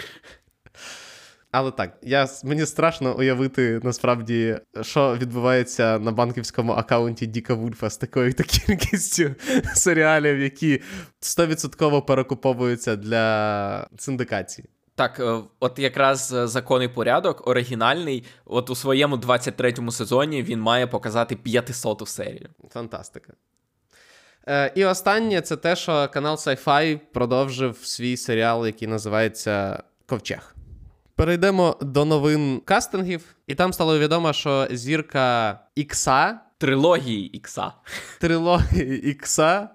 Але так, я, мені страшно уявити насправді, що відбувається на банківському аккаунті Діка Вульфа з такою кількістю серіалів, які 100% перекуповуються для синдикації. Так, е, от якраз е, законний порядок оригінальний, от у своєму 23-му сезоні він має показати 500-ту серію. Фантастика. Е, І останнє це те, що канал Sci-Fi продовжив свій серіал, який називається Ковчег. Перейдемо до новин кастингів, і там стало відомо, що зірка Ікса. Трилогії Ікса. Трилогії Ікса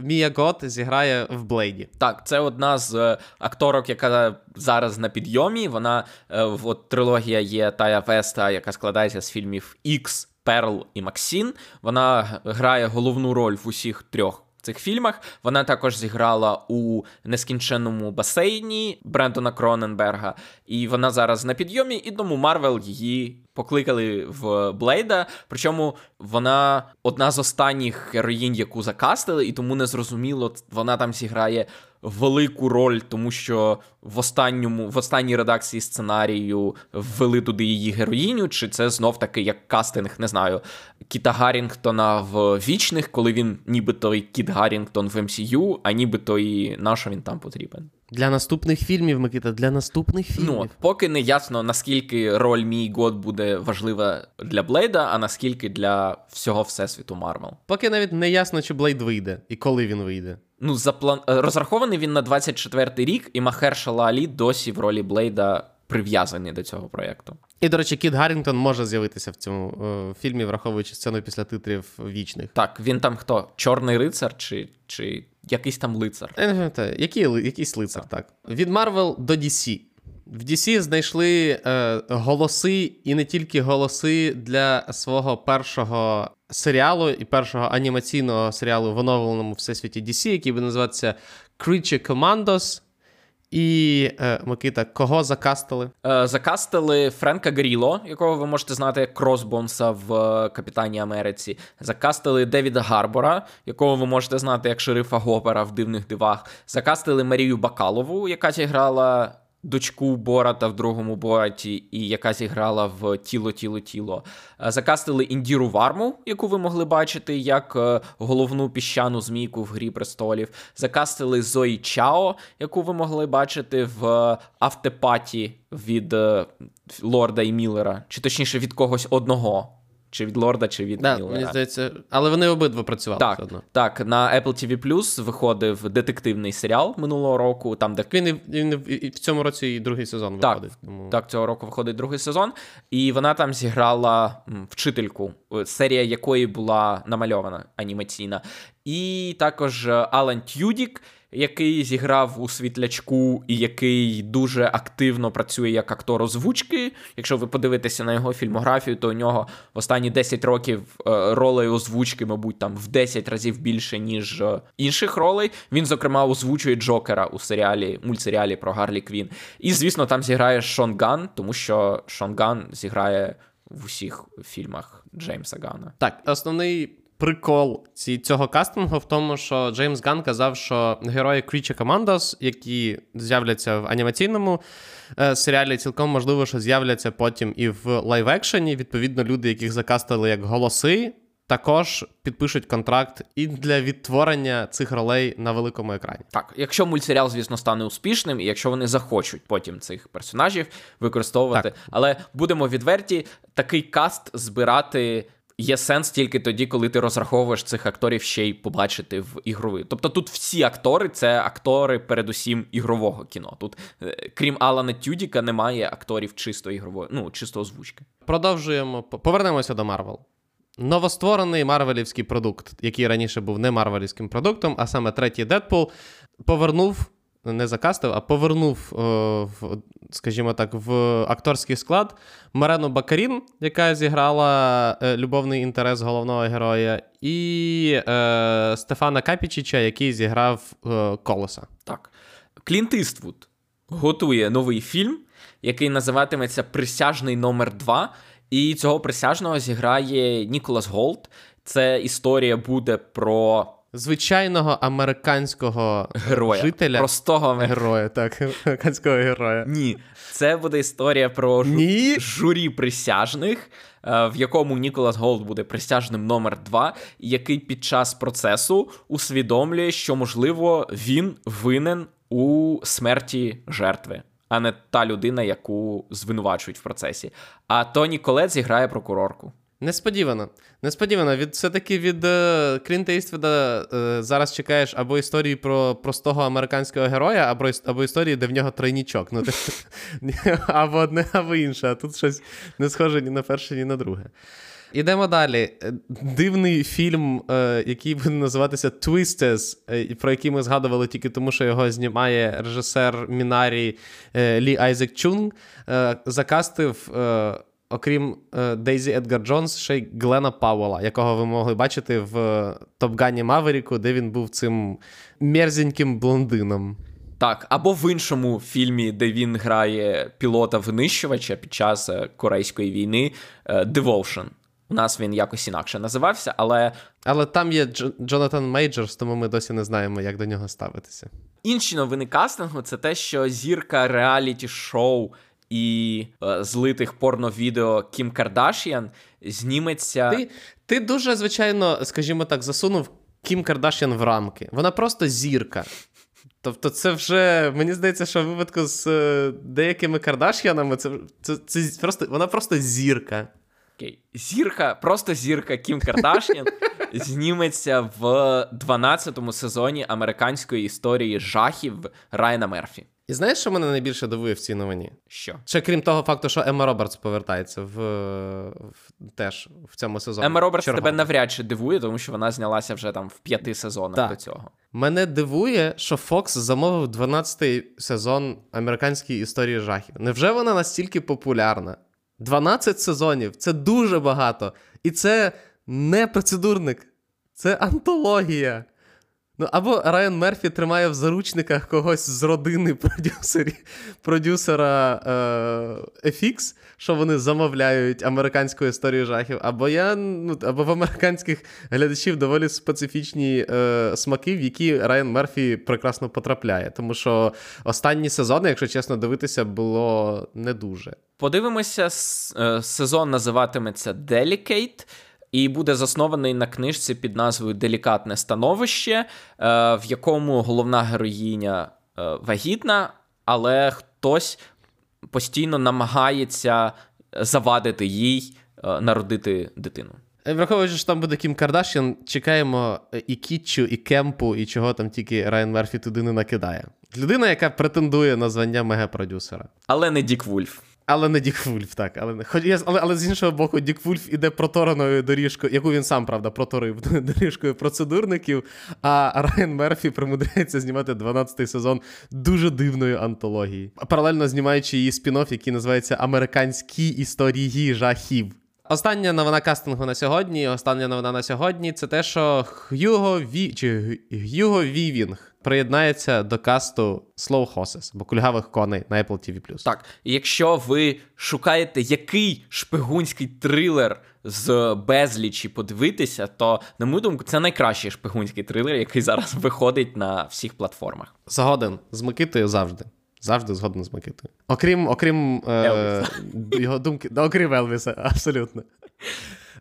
Мія Гот зіграє в Блейді. Так, це одна з е, акторок, яка зараз на підйомі. Вона е, от трилогія є Тая Веста, яка складається з фільмів Ікс, Перл і Максін. Вона грає головну роль в усіх трьох. Цих фільмах вона також зіграла у нескінченному басейні Брендона Кроненберга, і вона зараз на підйомі, і тому Марвел її покликали в Блейда. Причому вона одна з останніх героїнь, яку закастили, і тому не зрозуміло, вона там зіграє велику роль, тому що в останньому в останній редакції сценарію ввели туди її героїню, чи це знов таки як кастинг, не знаю, Кіта Гаррінгтона в вічних, коли він нібито і Кіт Гаррінгтон в МСЮ, а нібито і на що він там потрібен. Для наступних фільмів, Микита, для наступних ну, фільмів. Ну, поки не ясно, наскільки роль Мії Гот буде важлива для Блейда, а наскільки для всього всесвіту Марвел. Поки навіть не ясно, чи Блейд вийде і коли він вийде. Ну, заплан... Е, розрахований він на 24-й рік, і Махершала Алі досі в ролі Блейда прив'язаний до цього проєкту. І, до речі, Кіт Гаррінгтон може з'явитися в цьому е, фільмі, враховуючи сцену після титрів вічних. Так, він там хто? Чорний рицар чи чи якийсь там лицар? Я не пам'ятаю, Який, якийсь лицар, так. так. Від Марвел до DC. В DC знайшли е, голоси, і не тільки голоси для свого першого серіалу і першого анімаційного серіалу в оновленому всесвіті DC, який буде називатися Creature Commandos. І е, Микита, кого закастили? Е, закастили Френка Гріло, якого ви можете знати як Кросбонса в е, Капітані Америці. Закастили Девіда Гарбора, якого ви можете знати як шерифа Гопера в дивних дивах. Закастили Марію Бакалову, яка зіграла дочку Бората в другому Бораті, і яка зіграла в тіло, тіло, тіло. Е, закастили Індіру Варму, яку ви могли бачити як е, головну піщану змійку в Грі престолів. Закастили Зої Чао, яку ви могли бачити в автопаті від е, Лорда і Міллера, чи точніше від когось одного. Чи від Лорда, чи від Да, Міллера. мені здається, але вони обидва працювали Так, одно. так, на Apple TV Plus виходив детективний серіал минулого року, там, де він і, він і в- цьому році і другий сезон Так, виходить. Тому... Так, цього року виходить другий сезон, і вона там зіграла вчительку, е, серія якої була намальована анімаційна. І також е, Алан Тюдік, який зіграв у світлячку і який дуже активно працює як актор озвучки. Якщо ви подивитеся на його фільмографію, то у нього в останні 10 років е, ролей озвучки, мабуть, там в 10 разів більше, ніж е, інших ролей. Він, зокрема, озвучує Джокера у серіалі, мультсеріалі про Гарлі Квін. І, звісно, там зіграє Шон Ган, тому що Шон Ган зіграє в усіх фільмах Джеймса Гана. Так, основний прикол ці, цього кастингу в тому, що Джеймс Ган казав, що герої Creature Commandos, які з'являться в анімаційному е, серіалі, цілком можливо, що з'являться потім і в лайв-екшені. Відповідно, люди, яких закастили як голоси, також підпишуть контракт і для відтворення цих ролей на великому екрані. Так, якщо мультсеріал, звісно, стане успішним, і якщо вони захочуть потім цих персонажів використовувати. Так. Але будемо відверті, такий каст збирати. Є сенс тільки тоді, коли ти розраховуєш цих акторів ще й побачити в ігровий. Тобто тут всі актори це актори, передусім, ігрового кіно. Тут, е, крім Алана Тюдіка, немає акторів чисто ігрової, ну, чисто озвучки. Продовжуємо. Повернемося до Марвел. Новостворений марвелівський продукт, який раніше був не марвелівським продуктом, а саме третій Дедпул, повернув, не закастив, а повернув, е, скажімо так, в акторський склад Морену Баккарін, яка зіграла е, любовний інтерес головного героя, і е, Стефана Капічича, який зіграв Колоса. Так. Клінт Іствуд готує новий фільм, який називатиметься Присяжний номер 2 І цього присяжного зіграє Ніколас Голд. Це історія буде про Звичайного американського героя. жителя. Простого Героя, так, американського героя. Ні, це буде історія про. Ні. журі присяжних, е, в якому Ніколас Голд буде присяжним номер 2 який під час процесу усвідомлює, що, можливо, він винен у смерті жертви, а не та людина, яку звинувачують в процесі. А Тоні Колет зіграє прокурорку. Несподівано. Несподівано. Від, все-таки від е, Клінта Іствуда е, зараз чекаєш або історії про простого американського героя, або, або історії, де в нього тройнічок. Ну, або одне, або інше. А тут щось не схоже ні на перше, ні на друге. Ідемо далі. Е, Дивний фільм, е, який буде називатися Twisters, е, про який ми згадували тільки тому, що його знімає режисер Мінарі е, Лі Айзек Чунг, е, закастив. Е, Окрім е, Дейзі Едгар Джонс, ще й Глена Пауела, якого ви могли бачити в Топгані Маверіку, де він був цим мерзеньким блондином. Так, або в іншому фільмі, де він грає пілота-винищувача під час е, Корейської війни е, Devotion. У нас він якось інакше називався, але Але там є Дж- Джонатан Мейджорс, тому ми досі не знаємо, як до нього ставитися. інші новини кастингу це те, що зірка реаліті шоу і е, злитих порно-відео Кім Кардашіан зніметься. Ти, ти дуже, звичайно, скажімо так, засунув Кім Кардашян в рамки. Вона просто зірка. Тобто, це вже, мені здається, що в випадку з е, деякими Кардаш'янами, це, це, це просто, вона просто зірка. Окей. Зірка, просто зірка Кім Кардашіан зніметься в 12-му сезоні американської історії жахів Райана Мерфі. І знаєш, що мене найбільше дивує в цій новині? Що? Ще крім того факту, що Емма Робертс повертається в, в теж в цьому сезоні. Емма Робертс Чергово. тебе навряд чи дивує, тому що вона знялася вже там в п'яти сезонах Так. до цього. Мене дивує, що Фокс замовив 12-й сезон американської історії жахів. Невже вона настільки популярна? 12 сезонів це дуже багато. І це не процедурник, це антологія. Ну, або Райан Мерфі тримає в заручниках когось з родини продюсера е, FX, що вони замовляють американську історію жахів, або я, ну, або в американських глядачів доволі специфічні е, смаки, в які Райан Мерфі прекрасно потрапляє. Тому що останні сезони, якщо чесно дивитися, було не дуже. Подивимося, е, сезон називатиметься Delicate і буде заснований на книжці під назвою Делікатне становище, е, в якому головна героїня е, вагітна, але хтось постійно намагається завадити їй е, народити дитину. Враховуючи, що там буде Кім Кардашян, чекаємо і Кітчу, і Кемпу, і чого там тільки Райан Мерфі туди не накидає. Людина, яка претендує на звання мегапродюсера. Але не Дік Вульф. Але не Дік Вульф, так. Але хоч але, але з іншого боку, Дік Вульф іде протореною доріжкою, яку він сам, правда, проторив доріжкою процедурників. А Райан Мерфі примудряється знімати 12-й сезон дуже дивної антології. Паралельно знімаючи її спін-офф, який називається Американські історії жахів. Остання новина кастингу на сьогодні. Остання новина на сьогодні це те, що Х'юго Ві... чи Х'юго Вівінг приєднається до касту Slow Horses, або кульгавих коней на Apple TV+. Так, і якщо ви шукаєте який шпигунський трилер з безлічі подивитися, то, на мою думку, це найкращий шпигунський трилер, який зараз виходить на всіх платформах. Згоден з Микитою завжди. Завжди згоден з Микитою. Окрім окрім е, його думки, да, окрім Елвіса, абсолютно.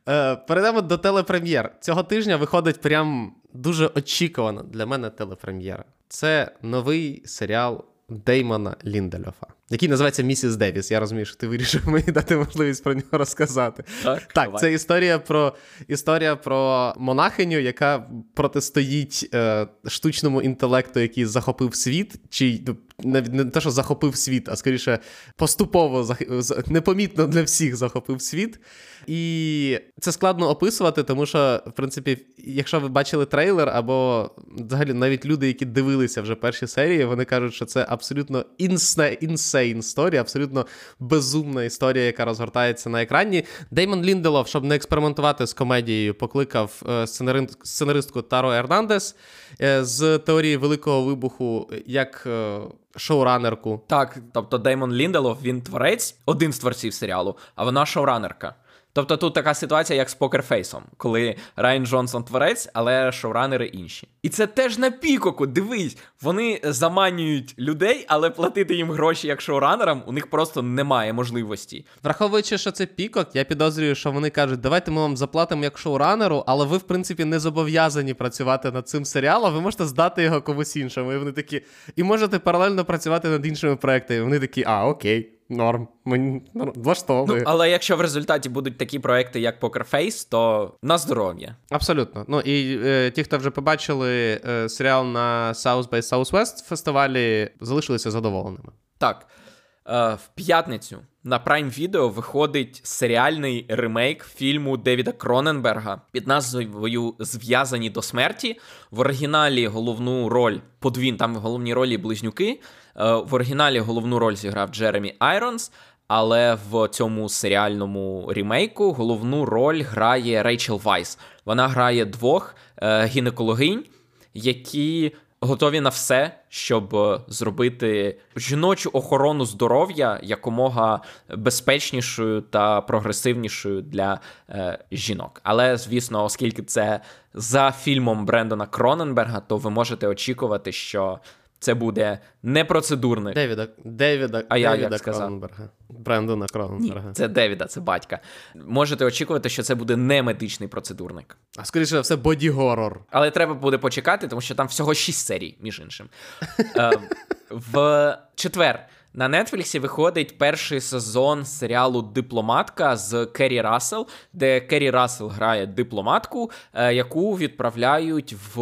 Е, Перейдемо до телепрем'єр. Цього тижня виходить прям дуже очікувана для мене телепрем'єра. Це новий серіал Деймона Ліндельофа, який називається Місіс Девіс. Я розумію, що ти вирішив мені дати можливість про нього розказати. Так, так це історія про історія про монахиню, яка протистоїть е, штучному інтелекту, який захопив світ, чи ну, не, не те, що захопив світ, а скоріше поступово непомітно для всіх захопив світ. І це складно описувати, тому що, в принципі, якщо ви бачили трейлер, або взагалі навіть люди, які дивилися вже перші серії, вони кажуть, що це абсолютно insane історія, абсолютно безумна історія, яка розгортається на екрані. Деймон Лінделов, щоб не експериментувати з комедією, покликав е, сценаристку Таро Ернандес е, з теорії Великого вибуху як е, шоуранерку. Так, тобто Деймон Лінделов, він творець, один з творців серіалу, а вона шоуранерка. Тобто тут така ситуація, як з покерфейсом, коли Райан Джонсон творець, але шоуранери інші. І це теж на пікоку. Дивись, вони заманюють людей, але платити їм гроші як шоуранерам у них просто немає можливості. Враховуючи, що це пікок, я підозрюю, що вони кажуть, давайте ми вам заплатимо як шоуранеру, але ви, в принципі, не зобов'язані працювати над цим серіалом. Ви можете здати його комусь іншому. І вони такі, і можете паралельно працювати над іншими проектами. Вони такі, а окей. Норм, мені влаштовує. Ну, Але якщо в результаті будуть такі проекти, як Poker Face, то на здоров'я. Абсолютно. Ну і е, ті, хто вже побачили е, серіал на South by Southwest фестивалі, залишилися задоволеними. Так. Е, в п'ятницю на Prime Video виходить серіальний ремейк фільму Девіда Кроненберга під назвою Зв'язані до смерті. В оригіналі головну роль подвін, там в головній ролі близнюки. Е, в оригіналі головну роль зіграв Джеремі Айронс, але в цьому серіальному ремейку головну роль грає Рейчел Вайс. Вона грає двох е, гінекологинь, які готові на все, щоб зробити жіночу охорону здоров'я якомога безпечнішою та прогресивнішою для е, жінок. Але звісно, оскільки це за фільмом Брендона Кроненберга, то ви можете очікувати, що це буде не процедурне. Девіда Девіда, а я як Кроненберга. Брендона Кроненберга. Ні, Це Девіда, це батька. Можете очікувати, що це буде не медичний процедурник. А скоріше все, боді-горор. Але треба буде почекати, тому що там всього шість серій, між іншим. Е, в четвер. На Нетфліксі виходить перший сезон серіалу Дипломатка з Керрі Рассел, де Керрі Рассел грає дипломатку, е, яку відправляють в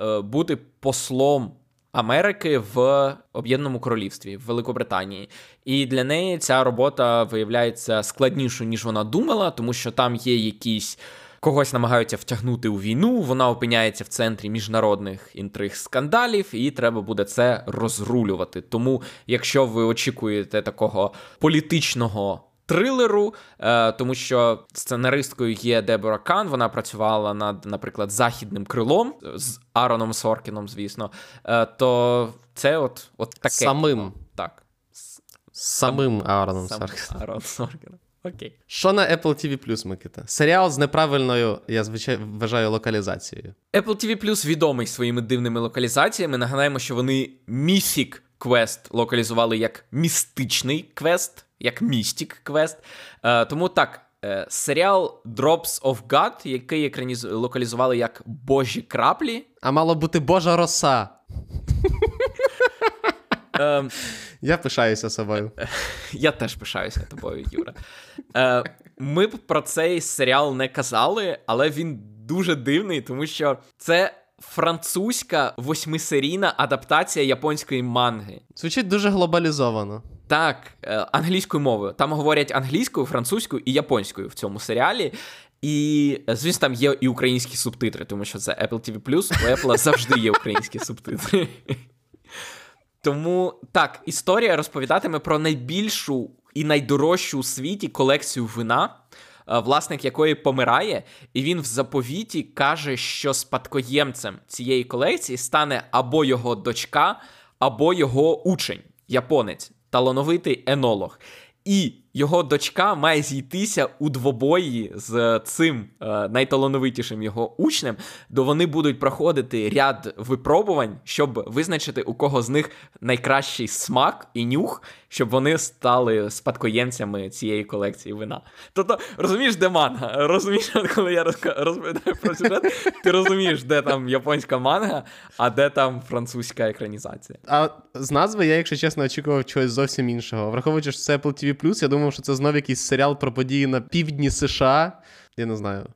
е, бути послом Америки в Об'єднаному Королівстві в Великобританії. І для неї ця робота виявляється складнішою, ніж вона думала, тому що там є якісь. Когось намагаються втягнути у війну, вона опиняється в центрі міжнародних інтриг скандалів, і треба буде це розрулювати. Тому, якщо ви очікуєте такого політичного трилеру, е, тому що сценаристкою є Дебора Кан. Вона працювала над, наприклад, західним крилом з Ароном Соркіном, звісно. Е, то це от, от таке. Самим. Так. Самим Аароном Сам Соркіном. Арон Соркіном. Окей. Що на Apple TV Plus, Микита? Серіал з неправильною, я звичайно вважаю, локалізацією. Apple TV Plus відомий своїми дивними локалізаціями. Нагадаємо, що вони Mythic Quest локалізували як містичний квест, як Mystic Quest. Е, тому так, е, серіал Drops of God, який екраніз... локалізували як Божі краплі. А мало бути Божа роса. Е, Я пишаюся собою. Я теж пишаюся тобою, Юра. Е, Ми б про цей серіал не казали, але він дуже дивний, тому що це французька восьмисерійна адаптація японської манги. Звучить дуже глобалізовано. Так, е, англійською мовою. Там говорять англійською, французькою і японською в цьому серіалі. І, звісно, там є і українські субтитри, тому що це Apple TV+, у Apple завжди є українські субтитри. Тому так, історія розповідатиме про найбільшу і найдорожчу у світі колекцію вина, е, власник якої помирає, і він в заповіті каже, що спадкоємцем цієї колекції стане або його дочка, або його учень, японець, талановитий енолог. І його дочка має зійтися у двобої з цим е, найталановитішим його учнем, де вони будуть проходити ряд випробувань, щоб визначити, у кого з них найкращий смак і нюх, щоб вони стали спадкоємцями цієї колекції вина. Тобто, розумієш, де манга? Розумієш, коли я розповідаю про сюжет, ти розумієш, де там японська манга, а де там французька екранізація. А з назви я, якщо чесно, очікував чогось зовсім іншого. Враховуючи, що це Apple TV+, я думав, що це знов якийсь серіал про події на півдні США. Я не знаю.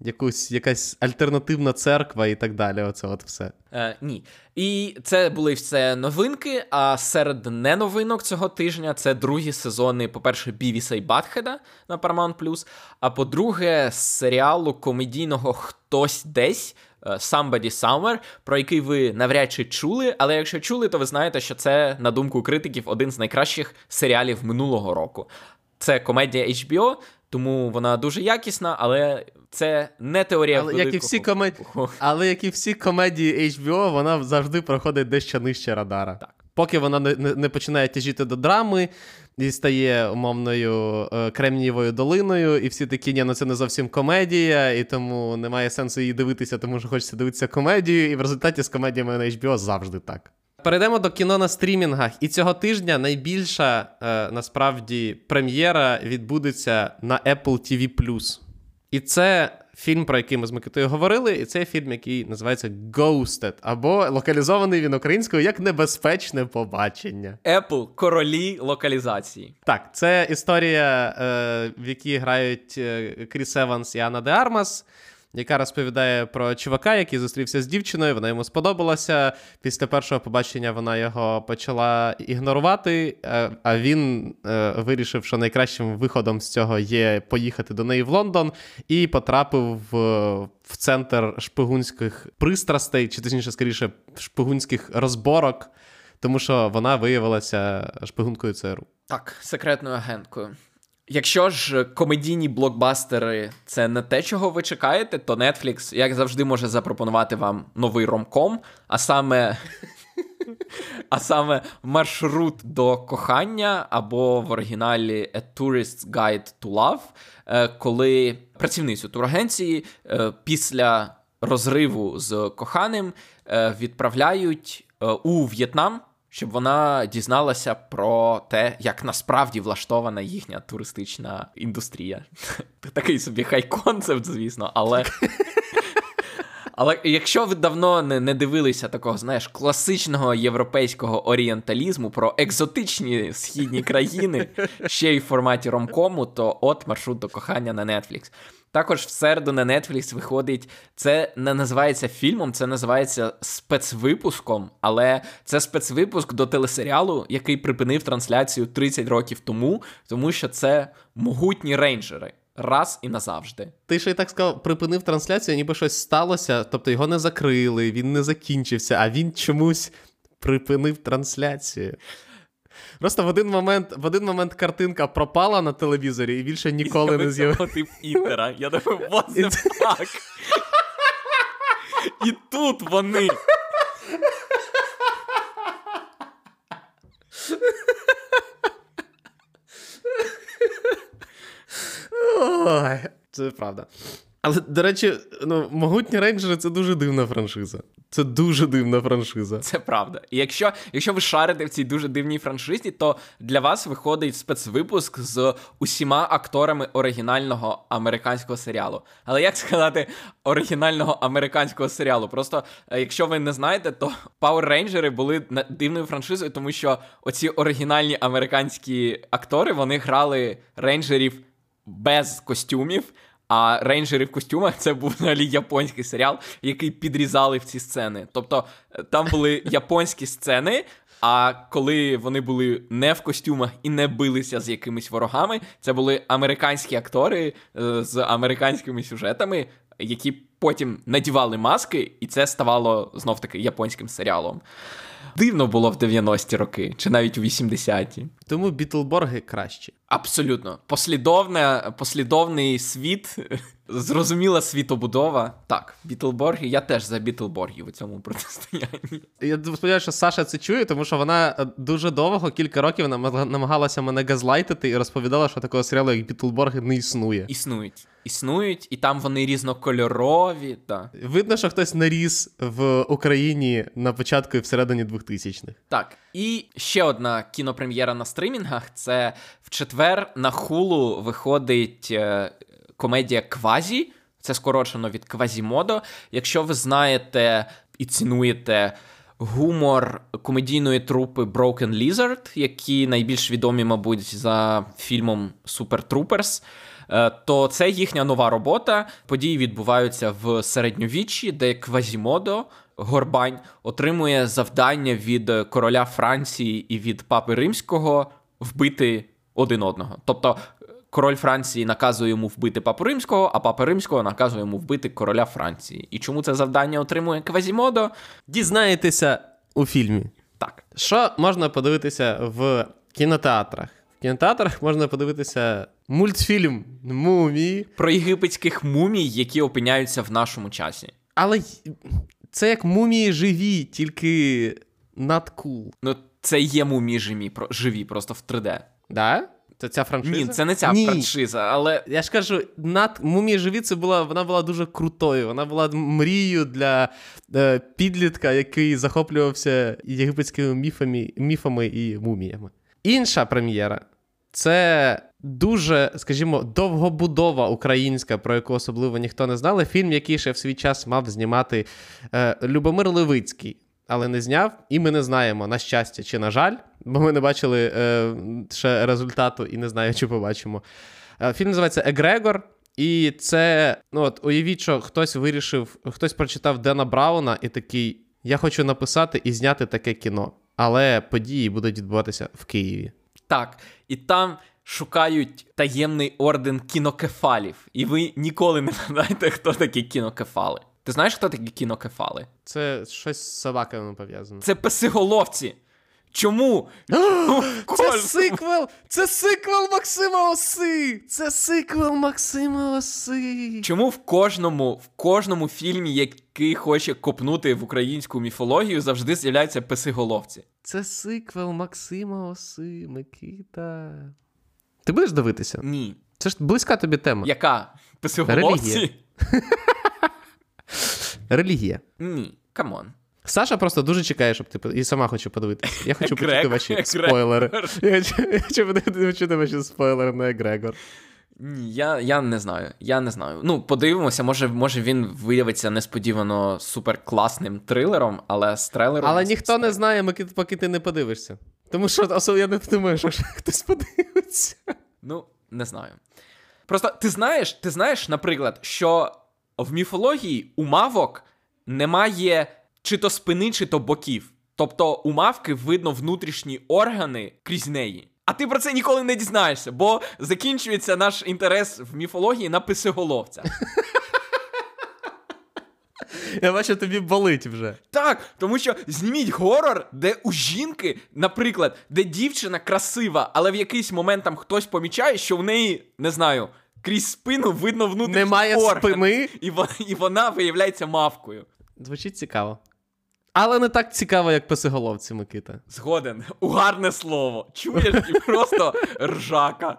Якусь, якась альтернативна церква і так далі. Оце от все. Е, ні. І це були все новинки. А серед неновинок цього тижня це другі сезони, по-перше, Бівіса і Батхеда на Paramount+, а по-друге, серіалу комедійного Хтось десь. Е, Somebody Somewhere, про який ви навряд чи чули, але якщо чули, то ви знаєте, що це, на думку критиків, один з найкращих серіалів минулого року. Це комедія HBO, тому вона дуже якісна, але це не теорія Але як і всі вибуху. але як і всі комедії HBO, вона завжди проходить дещо нижче радара. Так. Поки вона не, не починає тяжіти до драми і стає умовною е, Кремнієвою долиною, і всі такі, ні, ну це не зовсім комедія, і тому немає сенсу її дивитися, тому що хочеться дивитися комедію, і в результаті з комедіями на HBO завжди так. Перейдемо до кіно на стрімінгах. І цього тижня найбільша е, насправді прем'єра відбудеться на Apple TV+. І це фільм, про який ми з Микитою говорили, і це фільм, який називається Ghosted, або локалізований він українською як небезпечне побачення. Apple королі локалізації. Так, це історія, е, в якій грають е, Кріс Еванс і Анна Де Армас, яка розповідає про чувака, який зустрівся з дівчиною, вона йому сподобалася. Після першого побачення вона його почала ігнорувати, е, а він е, вирішив, що найкращим виходом з цього є поїхати до неї в Лондон, і потрапив в, в центр шпигунських пристрастей, чи точніше, скоріше, шпигунських розборок, тому що вона виявилася шпигункою ЦРУ. Так, секретною агенткою. Якщо ж комедійні блокбастери це не те, чого ви чекаєте, то Netflix, як завжди, може запропонувати вам новий ромком, а саме. А саме маршрут до кохання або в оригіналі A Tourist's Guide to Love, е, коли працівницю турагенції е, після розриву з коханим е, відправляють у В'єтнам, щоб вона дізналася про те, як насправді влаштована їхня туристична індустрія. Такий собі хай-концепт, звісно, але. Але якщо ви давно не, не дивилися такого, знаєш, класичного європейського орієнталізму про екзотичні східні країни, ще й в форматі ромкому, то от маршрут до кохання на Netflix. Також в середу на Netflix виходить, це не називається фільмом, це називається спецвипуском, але це спецвипуск до телесеріалу, який припинив трансляцію 30 років тому, тому що це могутні рейнджери. Раз і назавжди. Ти ще й так сказав, припинив трансляцію, ніби щось сталося, тобто його не закрили, він не закінчився, а він чомусь припинив трансляцію. Просто в один момент в один момент картинка пропала на телевізорі і більше ніколи не з'явилася. тип Інтера. Я думаю, what the fuck? І тут вони. Ой, Це правда. Але, до речі, ну, могутні рейнджери це дуже дивна франшиза. Це дуже дивна франшиза. Це правда. І якщо якщо ви шарите в цій дуже дивній франшизі, то для вас виходить спецвипуск з усіма акторами оригінального американського серіалу. Але як сказати оригінального американського серіалу? Просто е, якщо ви не знаєте, то Power Rangers були дивною франшизою, тому що оці оригінальні американські актори вони грали рейнджерів без костюмів. А рейнджери в костюмах це був взагалі японський серіал, який підрізали в ці сцени. Тобто е, там були японські сцени. А коли вони були не в костюмах і не билися з якимись ворогами, це були американські актори е, з американськими сюжетами, які потім надівали маски, і це ставало знов таки японським серіалом. Дивно було в 90-ті роки, чи навіть у 80-ті. Тому Бітлборги краще. Абсолютно. Послідовне, послідовний світ, зрозуміла світобудова. Так, Бітлборги, я теж за Бітлборгів у цьому протистоянні. Я сподіваюся, що Саша це чує, тому що вона е, дуже довго, кілька років, намагалася мене газлайтити і розповідала, що такого серіалу, як Бітлборги, не існує. Існують. Існують, і там вони різнокольорові. Та. Видно, що хтось наріс в Україні на початку і всередині 2000-х. Так. І ще одна кінопрем'єра на стримінгах це в четвер на хулу виходить е, комедія Квазі. Це скорочено від Квазімодо. Якщо ви знаєте і цінуєте гумор комедійної трупи Broken Lizard, які найбільш відомі, мабуть, за фільмом Super Troopers, е, то це їхня нова робота. Події відбуваються в середньовіччі, де Квазімодо. Горбань отримує завдання від короля Франції і від папи римського вбити один одного. Тобто король Франції наказує йому вбити папу римського, а папа римського наказує йому вбити короля Франції. І чому це завдання отримує Квазімодо? Дізнаєтеся у фільмі. Так. Що можна подивитися в кінотеатрах? В кінотеатрах можна подивитися мультфільм Мумії про єгипетських мумій, які опиняються в нашому часі. Але це як мумії живі, тільки надкул. Ну, це є мумії живі, живі просто в 3D. Да? Це ця франшиза? Ні, це не ця Ні. франшиза, але. Я ж кажу, над мумії живі це була вона була дуже крутою. Вона була мрією для е, підлітка, який захоплювався єгипетськими міфами, міфами і муміями. Інша прем'єра це дуже, скажімо, довгобудова українська, про яку особливо ніхто не знали. Фільм, який ще в свій час мав знімати е, Любомир Левицький, але не зняв, і ми не знаємо, на щастя чи на жаль, бо ми не бачили е, ще результату і не знаю, чи побачимо. Е, фільм називається Егрегор. І це, ну от, уявіть, що хтось вирішив, хтось прочитав Дена Брауна і такий: я хочу написати і зняти таке кіно. Але події будуть відбуватися в Києві. Так, і там шукають таємний орден кінокефалів, і ви ніколи не знаєте, хто такі кінокефали. Ти знаєш, хто такі кінокефали? Це щось з собаками пов'язано. Це песиголовці. Чому? Це сиквел! Це сиквел Максима Оси! Це сиквел Максима Оси! Чому в кожному в кожному фільмі, який хоче копнути в українську міфологію, завжди з'являються песиголовці? Це сиквел Максима Оси, Микита. Ти будеш дивитися? Ні. Це ж близька тобі тема. Яка? Песиголовці? Релігія. Релігія. Ні, come on. Саша просто дуже чекає, щоб ти і сама хочу подивитися. Я хочу почути ваші спойлери. Я хочу почути ваші спойлери на Егрегор. Ні, я я не знаю. Я не знаю. Ну, подивимося, може може він виявиться несподівано суперкласним трилером, але з трейлером. Але ніхто не знає, поки ти не подивишся. Тому що особливо я не думаю, що хтось подивиться. Ну, не знаю. Просто ти знаєш, ти знаєш, наприклад, що в міфології у мавок немає чи то спини, чи то боків. Тобто у мавки видно внутрішні органи крізь неї. А ти про це ніколи не дізнаєшся, бо закінчується наш інтерес в міфології на писиголовця. Я бачу, тобі болить вже. Так, тому що зніміть горор, де у жінки, наприклад, де дівчина красива, але в якийсь момент там хтось помічає, що в неї, не знаю, крізь спину видно внутрішній Немає орган, спини. І, і вона виявляється мавкою. Звучить цікаво. Але не так цікаво, як писиголовці, Микита. Згоден. Угарне слово. Чуєш і просто ржака.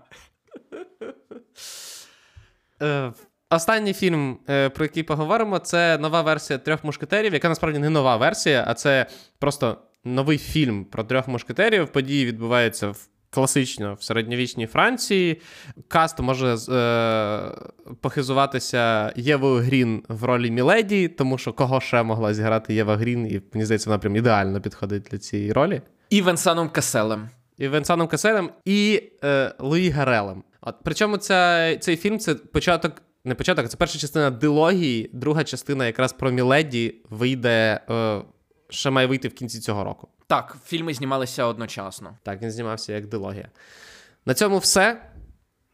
Е, останній фільм, е, про який поговоримо, це нова версія трьох мушкетерів, яка насправді не нова версія, а це просто новий фільм про трьох мушкетерів. Події відбуваються в. Класично в середньовічній Франції. Каст може е, похизуватися Євою Грін в ролі Міледі, тому що кого ще могла зіграти Єва Грін, і мені здається, вона прям ідеально підходить для цієї ролі. І Венсаном Каселем. І Венсаном Каселем, і е, Луї Гарелем. От причому ця, цей фільм це початок, не початок, це перша частина дилогії, друга частина якраз про Міледі вийде. Е, ще має вийти в кінці цього року. Так, фільми знімалися одночасно. Так, він знімався як дилогія. На цьому все.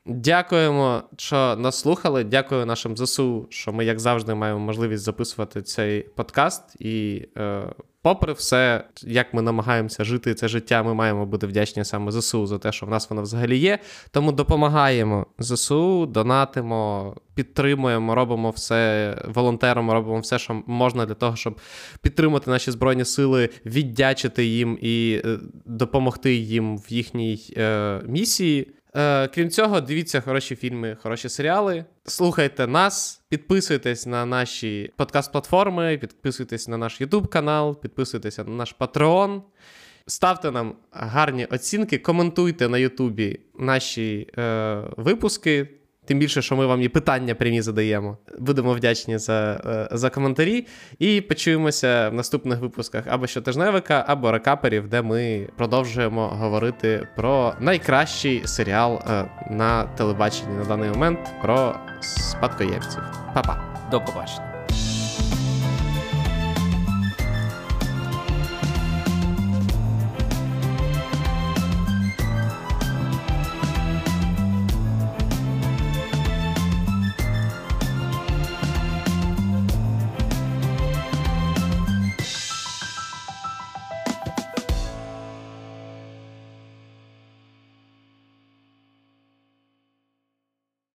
Дякуємо, що нас слухали. Дякую нашим ЗСУ, що ми, як завжди, маємо можливість записувати цей подкаст. І, е, попри все, як ми намагаємося жити це життя, ми маємо бути вдячні саме ЗСУ за те, що в нас воно взагалі є. Тому допомагаємо ЗСУ, донатимо, підтримуємо, робимо все волонтером, робимо все, що можна для того, щоб підтримати наші збройні сили, віддячити їм і е, допомогти їм в їхній е, місії. Е, крім цього, дивіться хороші фільми, хороші серіали. Слухайте нас, підписуйтесь на наші подкаст-платформи, підписуйтесь на наш YouTube канал, підписуйтесь на наш Patreon. Ставте нам гарні оцінки, коментуйте на Ютубі наші е, випуски. Тим більше, що ми вам і питання прямі задаємо. Будемо вдячні за е, за коментарі. І почуємося в наступних випусках або щотижневика, або рекаперів, де ми продовжуємо говорити про найкращий серіал е, на телебаченні на даний момент про спадкоємців. Па-па! До побачення.